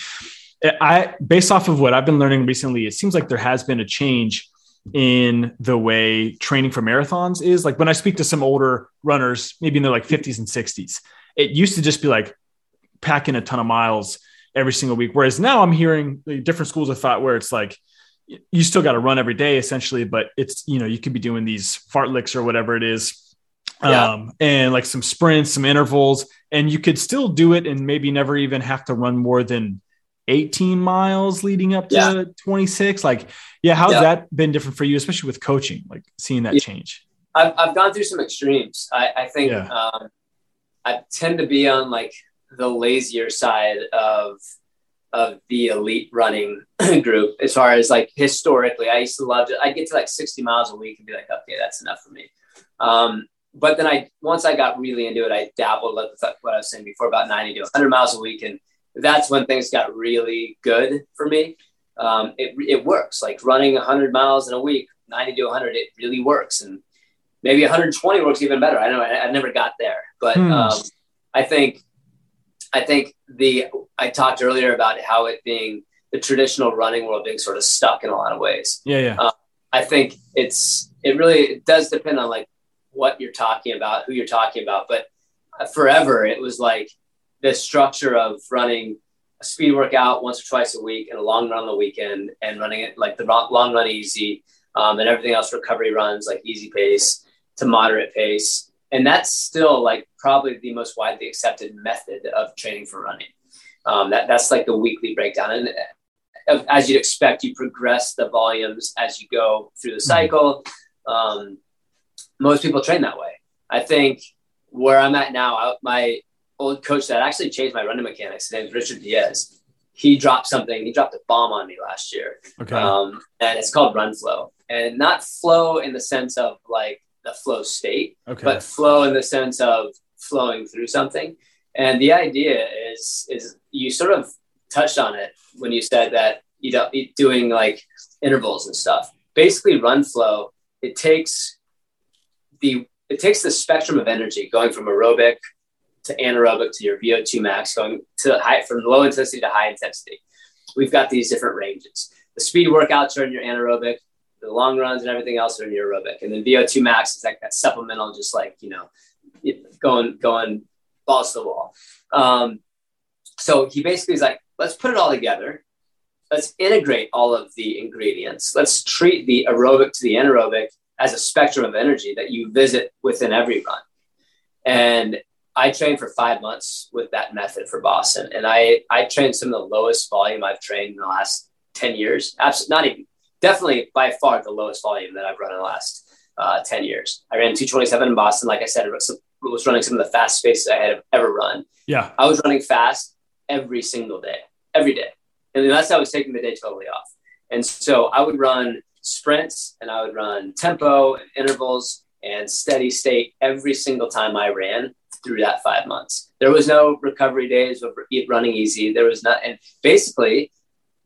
I, based off of what I've been learning recently, it seems like there has been a change in the way training for marathons is. Like when I speak to some older runners, maybe in their like 50s and 60s, it used to just be like packing a ton of miles every single week. Whereas now I'm hearing different schools of thought where it's like, you still got to run every day essentially, but it's, you know, you could be doing these fartleks or whatever it is yeah. um, and like some sprints, some intervals, and you could still do it and maybe never even have to run more than 18 miles leading up to yeah. 26. Like, yeah, how's yeah. that been different for you, especially with coaching, like seeing that change? I've, I've gone through some extremes. I, I think um, I tend to be on like the lazier side of of the elite running group. As far as like historically i used to love it i get to like 60 miles a week and be like okay that's enough for me. Um, but then i once i got really into it i dabbled like what i was saying before about 90 to 100 miles a week and that's when things got really good for me. Um, it, it works. Like running 100 miles in a week 90 to 100 it really works and maybe 120 works even better. I know i, I never got there. But hmm. um, i think I think the I talked earlier about how it being the traditional running world being sort of stuck in a lot of ways. Yeah, yeah. Uh, I think it's it really it does depend on like what you're talking about, who you're talking about. But forever, it was like the structure of running a speed workout once or twice a week and a long run on the weekend, and running it like the long run easy, um, and everything else recovery runs like easy pace to moderate pace and that's still like probably the most widely accepted method of training for running. Um, that that's like the weekly breakdown, and uh, as you'd expect, you progress the volumes as you go through the mm-hmm. cycle. Um, most people train that way. I think where I'm at now, I, my old coach that actually changed my running mechanics, his name's Richard Diaz. He dropped something. He dropped a bomb on me last year, okay. um, and it's called Run Flow, and not flow in the sense of like the flow state, okay. but flow in the sense of flowing through something. And the idea is is you sort of touched on it when you said that you know doing like intervals and stuff. Basically, run flow it takes the it takes the spectrum of energy going from aerobic to anaerobic to your VO2 max, going to high from low intensity to high intensity. We've got these different ranges. The speed workouts are in your anaerobic the long runs and everything else are in your aerobic. And then VO2 max is like that supplemental, just like, you know, going, going balls to the wall. Um, so he basically is like, let's put it all together. Let's integrate all of the ingredients. Let's treat the aerobic to the anaerobic as a spectrum of energy that you visit within every run. And I trained for five months with that method for Boston. And I, I trained some of the lowest volume I've trained in the last 10 years. Absolutely not even definitely by far the lowest volume that I've run in the last uh, 10 years. I ran 227 in Boston. Like I said, it was running some of the fastest paces I had ever run. Yeah. I was running fast every single day, every day. And unless I was taking the day totally off. And so I would run sprints and I would run tempo and intervals and steady state every single time I ran through that five months. There was no recovery days of running easy. There was not, and basically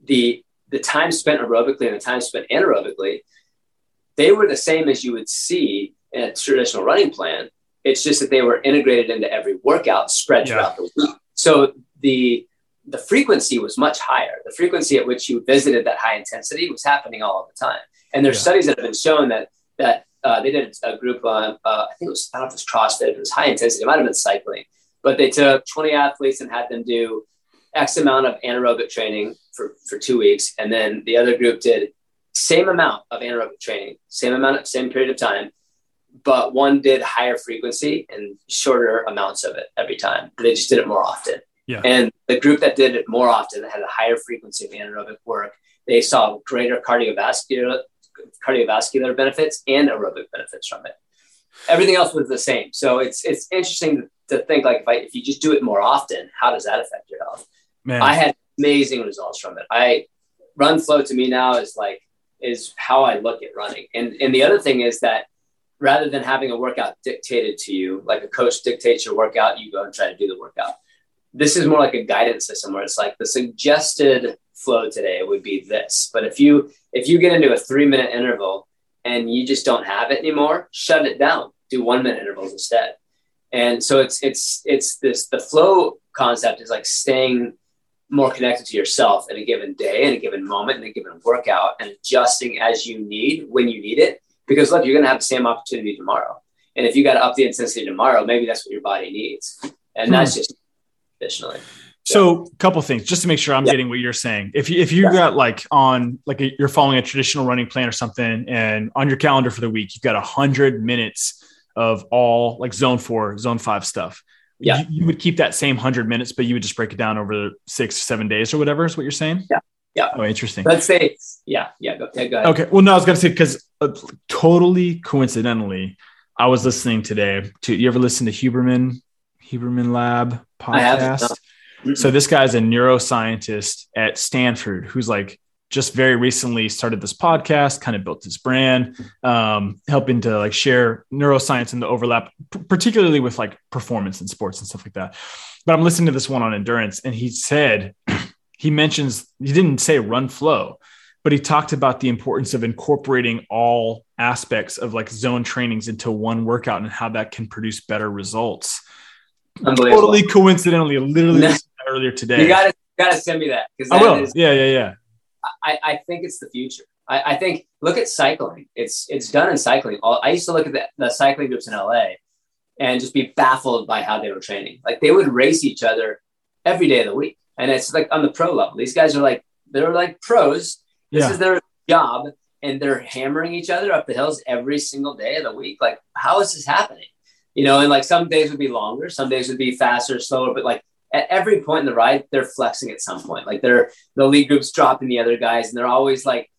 the the time spent aerobically and the time spent anaerobically, they were the same as you would see in a traditional running plan. It's just that they were integrated into every workout spread throughout yeah. the week. So the the frequency was much higher. The frequency at which you visited that high intensity was happening all of the time. And there's yeah. studies that have been shown that that uh, they did a group on uh, I think it was I don't know if it was CrossFit, it was high intensity, it might have been cycling, but they took 20 athletes and had them do X amount of anaerobic training for, for two weeks. And then the other group did same amount of anaerobic training, same amount of same period of time, but one did higher frequency and shorter amounts of it every time. They just did it more often. Yeah. And the group that did it more often, that had a higher frequency of anaerobic work, they saw greater cardiovascular cardiovascular benefits and aerobic benefits from it. Everything else was the same. So it's it's interesting to think like if I, if you just do it more often, how does that affect your health? Man. I had amazing results from it. I run flow to me now is like is how I look at running. And and the other thing is that rather than having a workout dictated to you, like a coach dictates your workout, you go and try to do the workout. This is more like a guidance system where it's like the suggested flow today would be this. But if you if you get into a three minute interval and you just don't have it anymore, shut it down. Do one minute intervals instead. And so it's it's it's this the flow concept is like staying more connected to yourself in a given day, in a given moment, in a given workout, and adjusting as you need when you need it. Because look, you're going to have the same opportunity tomorrow, and if you got to up the intensity tomorrow, maybe that's what your body needs, and that's hmm. just additionally. So, a couple things just to make sure I'm yeah. getting what you're saying. If you if you yeah. got like on like a, you're following a traditional running plan or something, and on your calendar for the week you've got a hundred minutes of all like zone four, zone five stuff. Yeah. You, you would keep that same hundred minutes, but you would just break it down over six, seven days or whatever is what you're saying. Yeah. Yeah. Oh, interesting. Let's say, yeah, yeah. Go, yeah, go ahead. Okay. Well, no, I was going to say, because uh, totally coincidentally, I was listening today to, you ever listen to Huberman, Huberman Lab podcast? So this guy's a neuroscientist at Stanford who's like just very recently started this podcast, kind of built this brand, um, helping to like share neuroscience and the overlap, p- particularly with like performance in sports and stuff like that. But I'm listening to this one on endurance, and he said he mentions he didn't say run flow, but he talked about the importance of incorporating all aspects of like zone trainings into one workout and how that can produce better results. Totally coincidentally, literally earlier today. You gotta gotta send me that because I will. Is, yeah, yeah, yeah. I, I think it's the future. I, I, think look at cycling. It's it's done in cycling. I used to look at the, the cycling groups in LA and just be baffled by how they were training. Like they would race each other every day of the week. And it's like on the pro level. These guys are like they're like pros. This yeah. is their job and they're hammering each other up the hills every single day of the week. Like, how is this happening? You know, and like some days would be longer, some days would be faster, slower, but like at every point in the ride, they're flexing at some point. Like they're the lead group's dropping the other guys, and they're always like,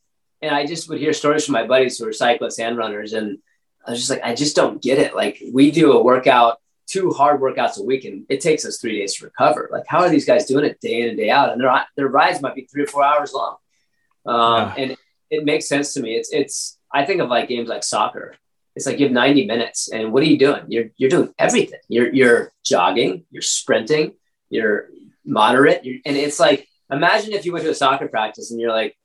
and I just would hear stories from my buddies who are cyclists and runners, and I was just like, I just don't get it. Like we do a workout, two hard workouts a week, and it takes us three days to recover. Like how are these guys doing it day in and day out? And their their rides might be three or four hours long, um, yeah. and it makes sense to me. It's it's I think of like games like soccer. It's like you have 90 minutes, and what are you doing? You're you're doing everything. You're you're jogging, you're sprinting, you're moderate, you're, and it's like imagine if you went to a soccer practice and you're like,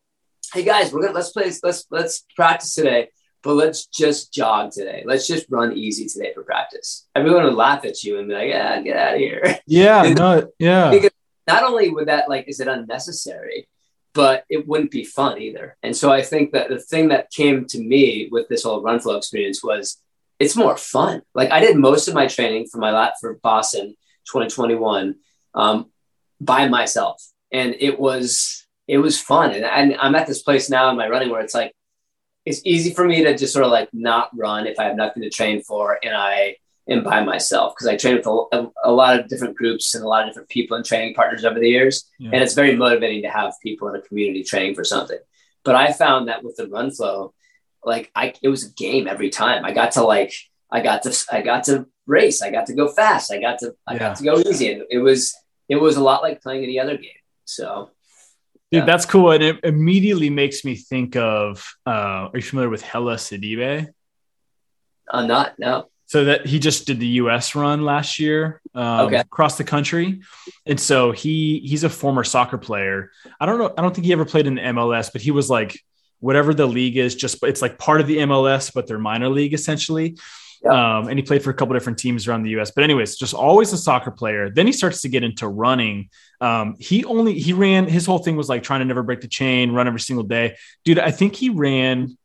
"Hey guys, we're gonna let's play let's let's practice today, but let's just jog today. Let's just run easy today for practice." Everyone would laugh at you and be like, "Yeah, get out of here." Yeah, no, yeah. Because not only would that like is it unnecessary, but it wouldn't be fun either. And so I think that the thing that came to me with this whole run flow experience was it's more fun. Like I did most of my training for my lap for Boston 2021 um, by myself, and it was it was fun. And I'm at this place now in my running where it's like it's easy for me to just sort of like not run if I have nothing to train for, and I am by myself because I train with a, a, lot of different groups and a lot of different people and training partners over the years, yeah. and it's very motivating to have people in a community training for something. But I found that with the run flow, like I, it was a game every time. I got to like, I got to, I got to race. I got to go fast. I got to, I yeah. got to go easy. And it was, it was a lot like playing any other game. So, Dude, that's cool. And it immediately makes me think of, uh, are you familiar with Hellah Sidibe? I'm not, no. So that he just did the U.S. run last year um, okay. across the country, and so he he's a former soccer player. I don't know. I don't think he ever played in the MLS, but he was like whatever the league is. Just it's like part of the MLS, but their minor league essentially. Um, and he played for a couple different teams around the U.S. But anyways, just always a soccer player. Then he starts to get into running. Um, he only he ran. His whole thing was like trying to never break the chain, run every single day. Dude, I think he ran.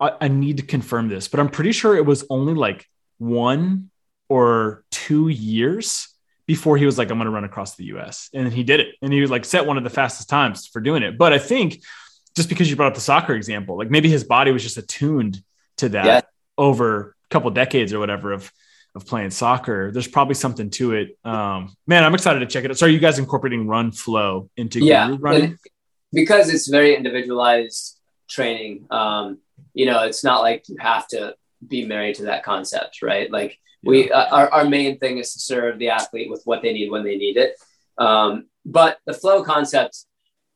I, I need to confirm this, but I'm pretty sure it was only like one or two years before he was like, I'm going to run across the US. And he did it. And he was like, set one of the fastest times for doing it. But I think just because you brought up the soccer example, like maybe his body was just attuned to that yeah. over couple decades or whatever of, of playing soccer. There's probably something to it. Um, man, I'm excited to check it out. So are you guys incorporating run flow into yeah, running? Because it's very individualized training. Um, you know, it's not like you have to be married to that concept, right? Like yeah. we, uh, our, our main thing is to serve the athlete with what they need when they need it. Um, but the flow concept,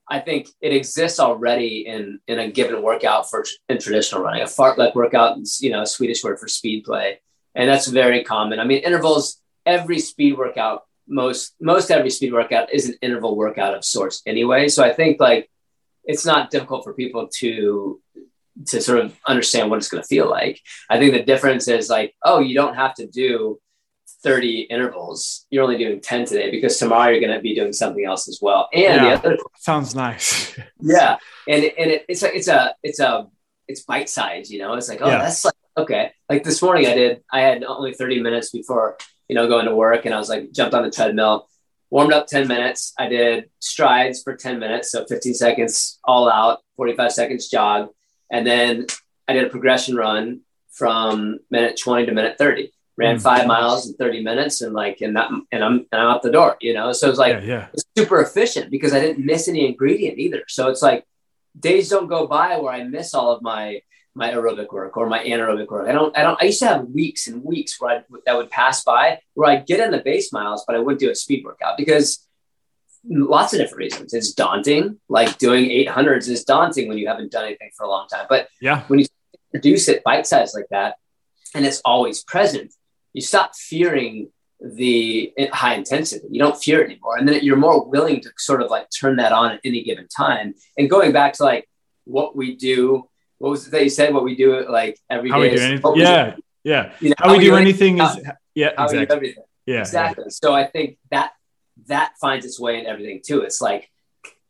I think it exists already in in a given workout for in traditional running. A fartlek workout, you know, a Swedish word for speed play, and that's very common. I mean, intervals. Every speed workout, most most every speed workout is an interval workout of sorts anyway. So I think like it's not difficult for people to to sort of understand what it's going to feel like. I think the difference is like, oh, you don't have to do 30 intervals. You're only doing 10 today because tomorrow you're going to be doing something else as well. And yeah, the other sounds nice. yeah. And, and it, it's a, it's a, it's a, it's bite size, you know, it's like, oh, yeah. that's like, okay. Like this morning I did, I had only 30 minutes before, you know, going to work and I was like, jumped on the treadmill, warmed up 10 minutes. I did strides for 10 minutes. So 15 seconds all out, 45 seconds jog and then I did a progression run from minute 20 to minute 30 ran mm. five miles in 30 minutes and like and that and i'm and i'm out the door you know? So it's like yeah, yeah. it's super efficient because i didn't miss any ingredient either. So it's like days don't go by where i miss all of my my aerobic work or my anaerobic work. I don't i don't i used to have weeks and weeks where I, that would pass by where i'd get in the base miles but i wouldn't do a speed workout because lots of different reasons. It's daunting. Like doing 800s is daunting when you haven't done anything for a long time. But yeah. when you reduce it bite size like that and it's always present you stop fearing the high intensity. You don't fear it anymore. And then you're more willing to sort of like turn that on at any given time. And going back to like what we do, what was it that you said? What we do like every how day we do anything. Yeah. Do. Yeah. You know, how, how, we, we do, do anything, anything is, yeah, exactly. Yeah. Exactly. Yeah. So I think that that finds its way in everything too. It's like,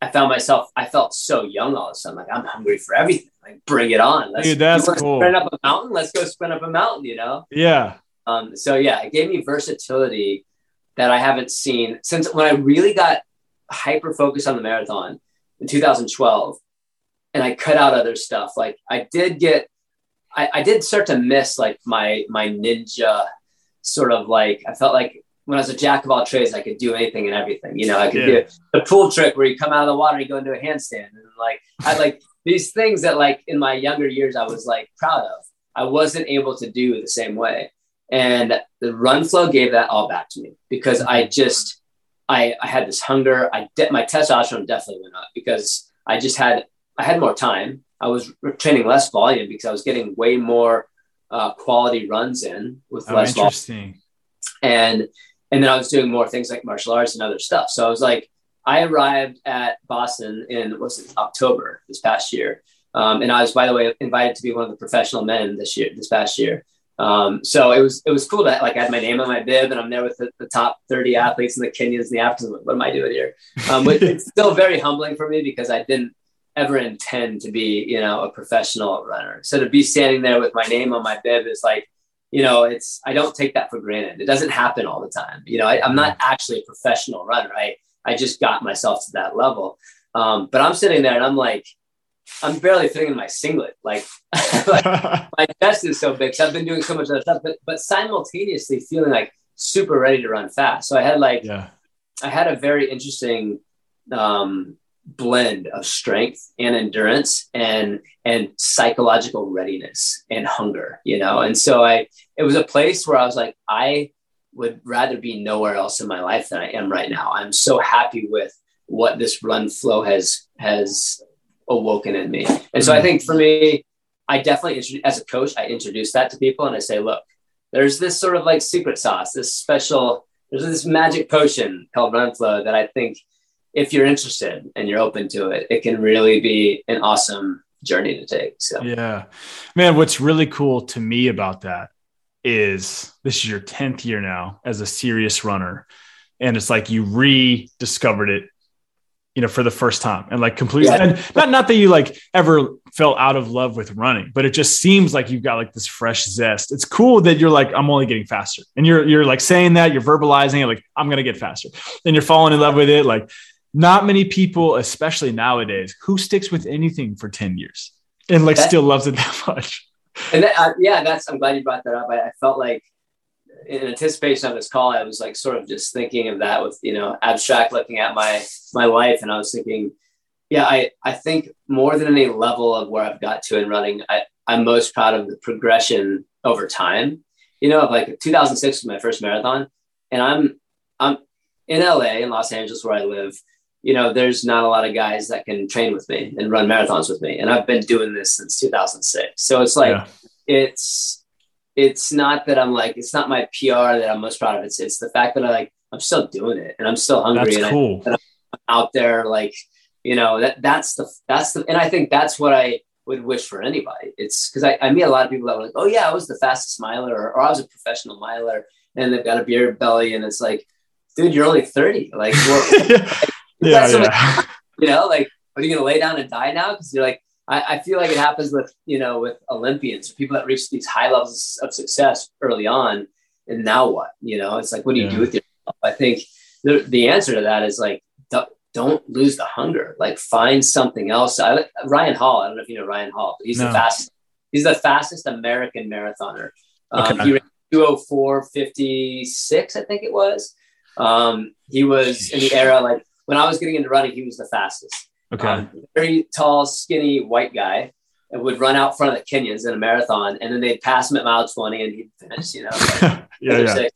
I found myself, I felt so young all of a sudden. Like I'm hungry for everything. Like bring it on. Let's, Dude, that's cool. Sprint up a mountain. Let's go sprint up a mountain, you know? Yeah. Um, so yeah, it gave me versatility that I haven't seen since when I really got hyper focused on the marathon in 2012 and I cut out other stuff. Like I did get, I, I did start to miss like my, my ninja sort of like, I felt like when I was a jack of all trades, I could do anything and everything. You know, I could yeah. do the pool trick where you come out of the water, and you go into a handstand, and like I like these things that like in my younger years I was like proud of. I wasn't able to do the same way. And the run flow gave that all back to me because I just, I, I had this hunger. I de- my testosterone definitely went up because I just had, I had more time. I was training less volume because I was getting way more uh, quality runs in with oh, less interesting. volume. And, and then I was doing more things like martial arts and other stuff. So I was like, I arrived at Boston in, was it October this past year. Um, and I was, by the way, invited to be one of the professional men this year, this past year. Um, so it was it was cool that like I had my name on my bib and I'm there with the, the top 30 athletes and the Kenyans and the Africans. What am I doing here? Um, but it's still very humbling for me because I didn't ever intend to be, you know, a professional runner. So to be standing there with my name on my bib is like, you know, it's I don't take that for granted. It doesn't happen all the time. You know, I, am not actually a professional runner. I I just got myself to that level. Um, but I'm sitting there and I'm like, I'm barely fitting in my singlet. Like, like my chest is so big. So I've been doing so much other stuff, but but simultaneously feeling like super ready to run fast. So I had like, yeah. I had a very interesting um, blend of strength and endurance and and psychological readiness and hunger. You know, and so I it was a place where I was like, I would rather be nowhere else in my life than I am right now. I'm so happy with what this run flow has has awoken in me. And so I mm-hmm. think for me, I definitely, as a coach, I introduce that to people and I say, look, there's this sort of like secret sauce, this special, there's this magic potion called Run Flow that I think if you're interested and you're open to it, it can really be an awesome journey to take. So, yeah, man, what's really cool to me about that is this is your 10th year now as a serious runner. And it's like you rediscovered it you know, for the first time and like completely, yeah. and not, not that you like ever fell out of love with running, but it just seems like you've got like this fresh zest. It's cool that you're like, I'm only getting faster and you're, you're like saying that you're verbalizing it, like, I'm going to get faster and you're falling in love with it. Like not many people, especially nowadays who sticks with anything for 10 years and like still loves it that much. And that, uh, yeah, that's, I'm glad you brought that up. I, I felt like in anticipation of this call, I was like sort of just thinking of that with, you know, abstract looking at my, my life. And I was thinking, yeah, I, I think more than any level of where I've got to in running, I, I'm most proud of the progression over time. You know, of like 2006 was my first marathon, and I'm I'm in LA in Los Angeles where I live. You know, there's not a lot of guys that can train with me and run marathons with me, and I've been doing this since 2006. So it's like yeah. it's it's not that I'm like it's not my PR that I'm most proud of. It's it's the fact that I like I'm still doing it and I'm still hungry that's and cool. I, I'm out there like you know that that's the that's the and I think that's what I would wish for anybody. It's because I, I meet a lot of people that were like, oh yeah, I was the fastest miler or, or I was a professional miler and they've got a beer belly and it's like, dude, you're only 30. Like, well, yeah, yeah. You know, like, are you gonna lay down and die now? Because you're like, I, I, feel like it happens with you know with Olympians, people that reach these high levels of success early on, and now what? You know, it's like, what do you yeah. do with yourself? I think the, the answer to that is like, don't lose the hunger. Like, find something else. I, Ryan Hall. I don't know if you know Ryan Hall, but he's no. the fastest he's the fastest American marathoner. Um, okay. He ran 204.56, I think it was. Um, he was in the era like when I was getting into running, he was the fastest. Okay. Um, very tall, skinny white guy and would run out front of the Kenyans in a marathon, and then they'd pass him at mile 20 and he'd finish, you know. Like yeah, yeah.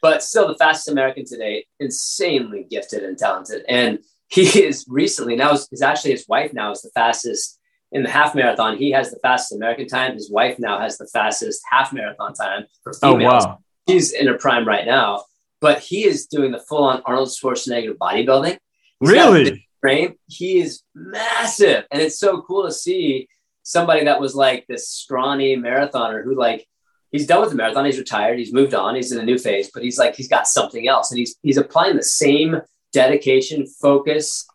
But still the fastest American to date, insanely gifted and talented. And he is recently now is, actually his wife now is the fastest in the half marathon. He has the fastest American time. His wife now has the fastest half marathon time for females. Oh, wow. She's in her prime right now, but he is doing the full on Arnold Schwarzenegger bodybuilding. He's really? Frame. He is massive. And it's so cool to see somebody that was like this scrawny marathoner who like he's done with the marathon, he's retired, he's moved on, he's in a new phase, but he's like he's got something else. And he's he's applying the same dedication, focus,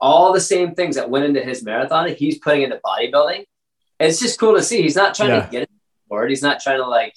all the same things that went into his marathon, he's putting into bodybuilding. And it's just cool to see. He's not trying yeah. to get it forward. He's not trying to like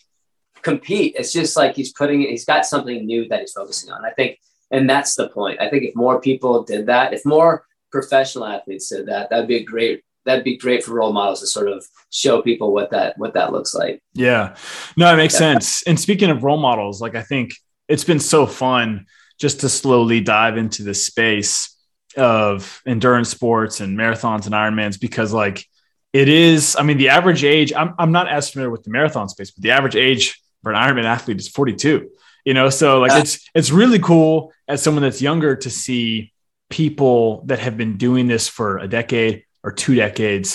compete. It's just like he's putting he's got something new that he's focusing on. I think, and that's the point. I think if more people did that, if more professional athletes did that, that'd be a great that'd be great for role models to sort of show people what that what that looks like. Yeah. No, it makes yeah. sense. And speaking of role models, like I think it's been so fun just to slowly dive into the space of endurance sports and marathons and Ironmans because like it is, I mean, the average age, I'm, I'm not as familiar with the marathon space, but the average age for an Ironman athlete is 42, you know? So like, uh, it's, it's really cool as someone that's younger to see people that have been doing this for a decade or two decades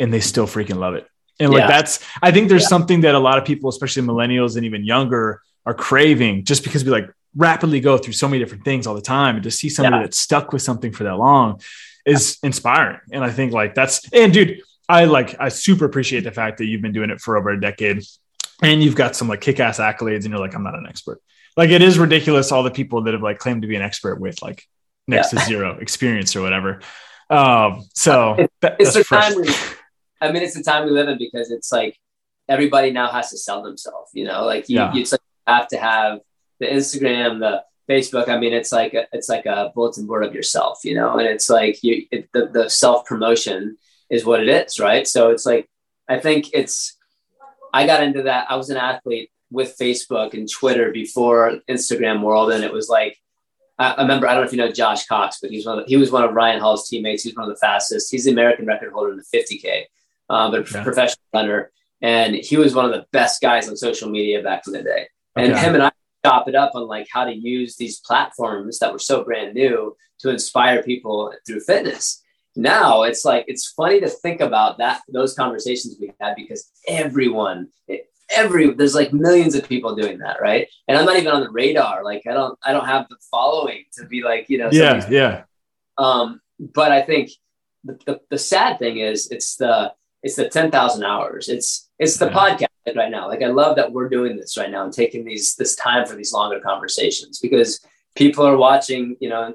and they still freaking love it. And like, yeah. that's, I think there's yeah. something that a lot of people, especially millennials and even younger are craving just because we like rapidly go through so many different things all the time and to see somebody that's stuck with something for that long is inspiring. And I think like that's, and dude, I like, I super appreciate the fact that you've been doing it for over a decade and you've got some like kick ass accolades and you're like, I'm not an expert. Like it is ridiculous. All the people that have like claimed to be an expert with like next yeah. to zero experience or whatever. Um, so that, it's the time. We, I mean, it's the time we live in because it's like everybody now has to sell themselves. You know, like you, yeah. you like have to have the Instagram, the Facebook. I mean, it's like a, it's like a bulletin board of yourself. You know, and it's like you it, the the self promotion is what it is, right? So it's like I think it's. I got into that. I was an athlete with Facebook and Twitter before Instagram world, and it was like I remember, I don't know if you know Josh Cox, but he's one of, he was one of Ryan Hall's teammates. He's one of the fastest. He's the American record holder in the 50K, um, but yeah. professional runner. And he was one of the best guys on social media back in the day. And okay. him and I chop it up on like how to use these platforms that were so brand new to inspire people through fitness. Now it's like, it's funny to think about that, those conversations we had because everyone, every there's like millions of people doing that right and i'm not even on the radar like i don't i don't have the following to be like you know yeah yeah um but i think the, the, the, sad thing is it's the it's the 10,000 hours it's it's the yeah. podcast right now like i love that we're doing this right now and taking these this time for these longer conversations because people are watching you know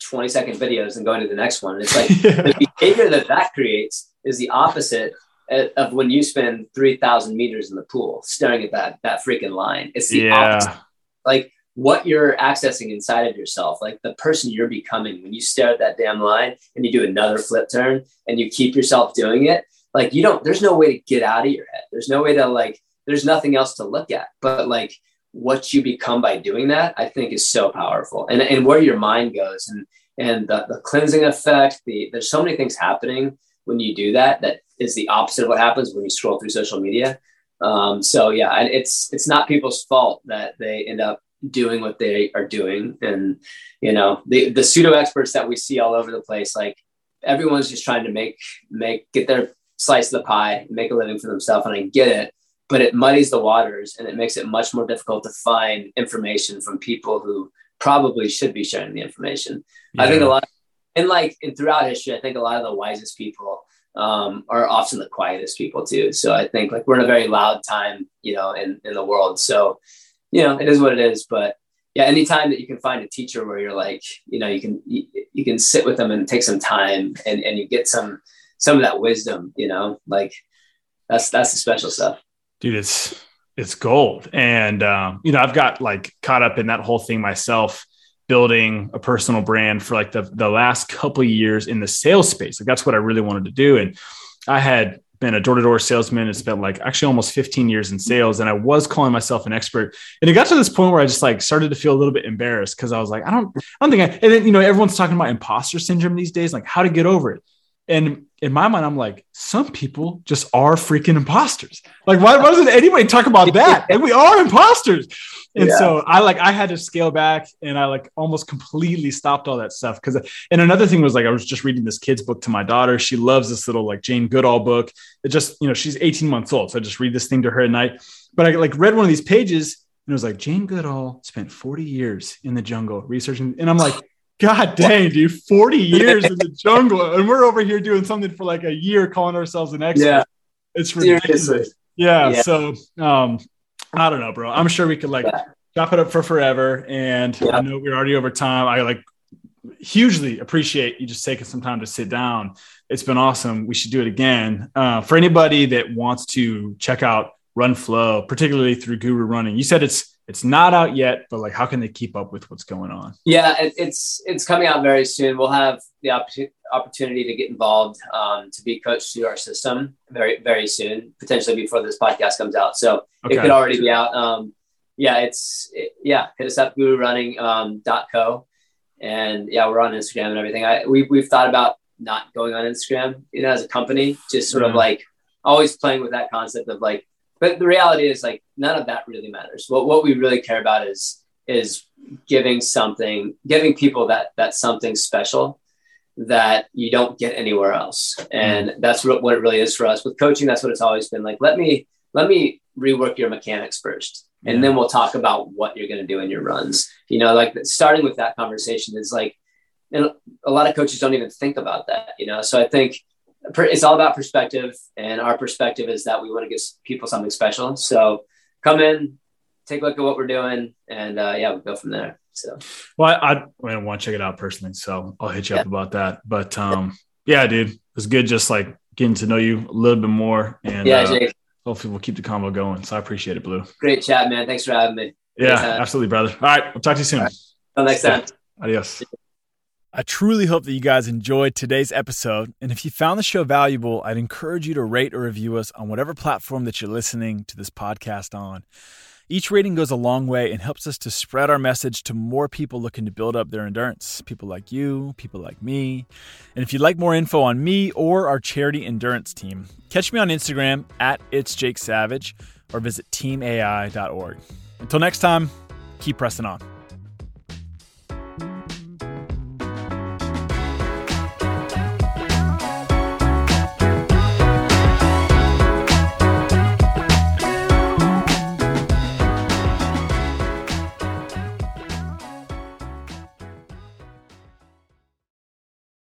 20 second videos and going to the next one and it's like yeah. the behavior that that creates is the opposite of when you spend 3000 meters in the pool staring at that that freaking line. It's the yeah. opposite. Like what you're accessing inside of yourself like the person you're becoming when you stare at that damn line and you do another flip turn and you keep yourself doing it like you don't there's no way to get out of your head. There's no way to like there's nothing else to look at. But like what you become by doing that i think is so powerful. And, and where your mind goes and and the, the cleansing effect the there's so many things happening when you do that that is the opposite of what happens when you scroll through social media. Um, so yeah and it's it's not people's fault that they end up doing what they are doing. And you know the the pseudo experts that we see all over the place like everyone's just trying to make make get their slice of the pie make a living for themselves and i get it but it muddies the waters and it makes it much more difficult to find information from people who probably should be sharing the information. Yeah. i think a lot and like and throughout history, I think a lot of the wisest people um, are often the quietest people too. So I think like we're in a very loud time, you know, in, in the world. So, you know, it is what it is. But yeah, anytime that you can find a teacher where you're like, you know, you can you, you can sit with them and take some time and, and you get some some of that wisdom, you know, like that's that's the special stuff. Dude, it's it's gold. And um, you know, I've got like caught up in that whole thing myself building a personal brand for like the, the last couple of years in the sales space. Like that's what I really wanted to do. And I had been a door to door salesman and spent like actually almost 15 years in sales. And I was calling myself an expert. And it got to this point where I just like started to feel a little bit embarrassed because I was like, I don't, I don't think I, and then, you know, everyone's talking about imposter syndrome these days, like how to get over it. And in my mind, I'm like, some people just are freaking imposters. Like, why, why doesn't anybody talk about that? And we are imposters. And yeah. so I like, I had to scale back and I like almost completely stopped all that stuff. Cause, and another thing was like, I was just reading this kid's book to my daughter. She loves this little like Jane Goodall book. It just, you know, she's 18 months old. So I just read this thing to her at night. But I like read one of these pages and it was like, Jane Goodall spent 40 years in the jungle researching. And I'm like, God dang, dude, 40 years in the jungle. And we're over here doing something for like a year calling ourselves an expert. Yeah. It's ridiculous. Yeah, yeah. So um, I don't know, bro. I'm sure we could like yeah. chop it up for forever. And yeah. I know we're already over time. I like hugely appreciate you just taking some time to sit down. It's been awesome. We should do it again. Uh, for anybody that wants to check out Run Flow, particularly through Guru Running, you said it's it's not out yet, but like, how can they keep up with what's going on? Yeah, it, it's it's coming out very soon. We'll have the opportunity to get involved um, to be coached through our system very very soon, potentially before this podcast comes out. So okay. it could already be out. Um, yeah, it's it, yeah. Hit us up, GuruRunning um, .co, and yeah, we're on Instagram and everything. I we we've thought about not going on Instagram, you know, as a company, just sort of like always playing with that concept of like but the reality is like none of that really matters. What what we really care about is is giving something, giving people that that something special that you don't get anywhere else. And mm. that's what, what it really is for us with coaching. That's what it's always been like. Let me let me rework your mechanics first, and yeah. then we'll talk about what you're going to do in your runs. You know, like starting with that conversation is like, and a lot of coaches don't even think about that. You know, so I think it's all about perspective, and our perspective is that we want to give people something special. So come in, take a look at what we're doing, and uh, yeah, we'll go from there. So, well, I, I, I want to check it out personally, so I'll hit you yeah. up about that. But um, yeah, dude, it's good just like getting to know you a little bit more, and yeah, uh, hopefully we'll keep the combo going. So I appreciate it, Blue. Great chat, man. Thanks for having me. Yeah, absolutely, brother. All right, we'll talk to you soon. Right. Until next time. Adios. I truly hope that you guys enjoyed today's episode. And if you found the show valuable, I'd encourage you to rate or review us on whatever platform that you're listening to this podcast on. Each rating goes a long way and helps us to spread our message to more people looking to build up their endurance. People like you, people like me. And if you'd like more info on me or our charity endurance team, catch me on Instagram at It's Jake Savage or visit teamai.org. Until next time, keep pressing on.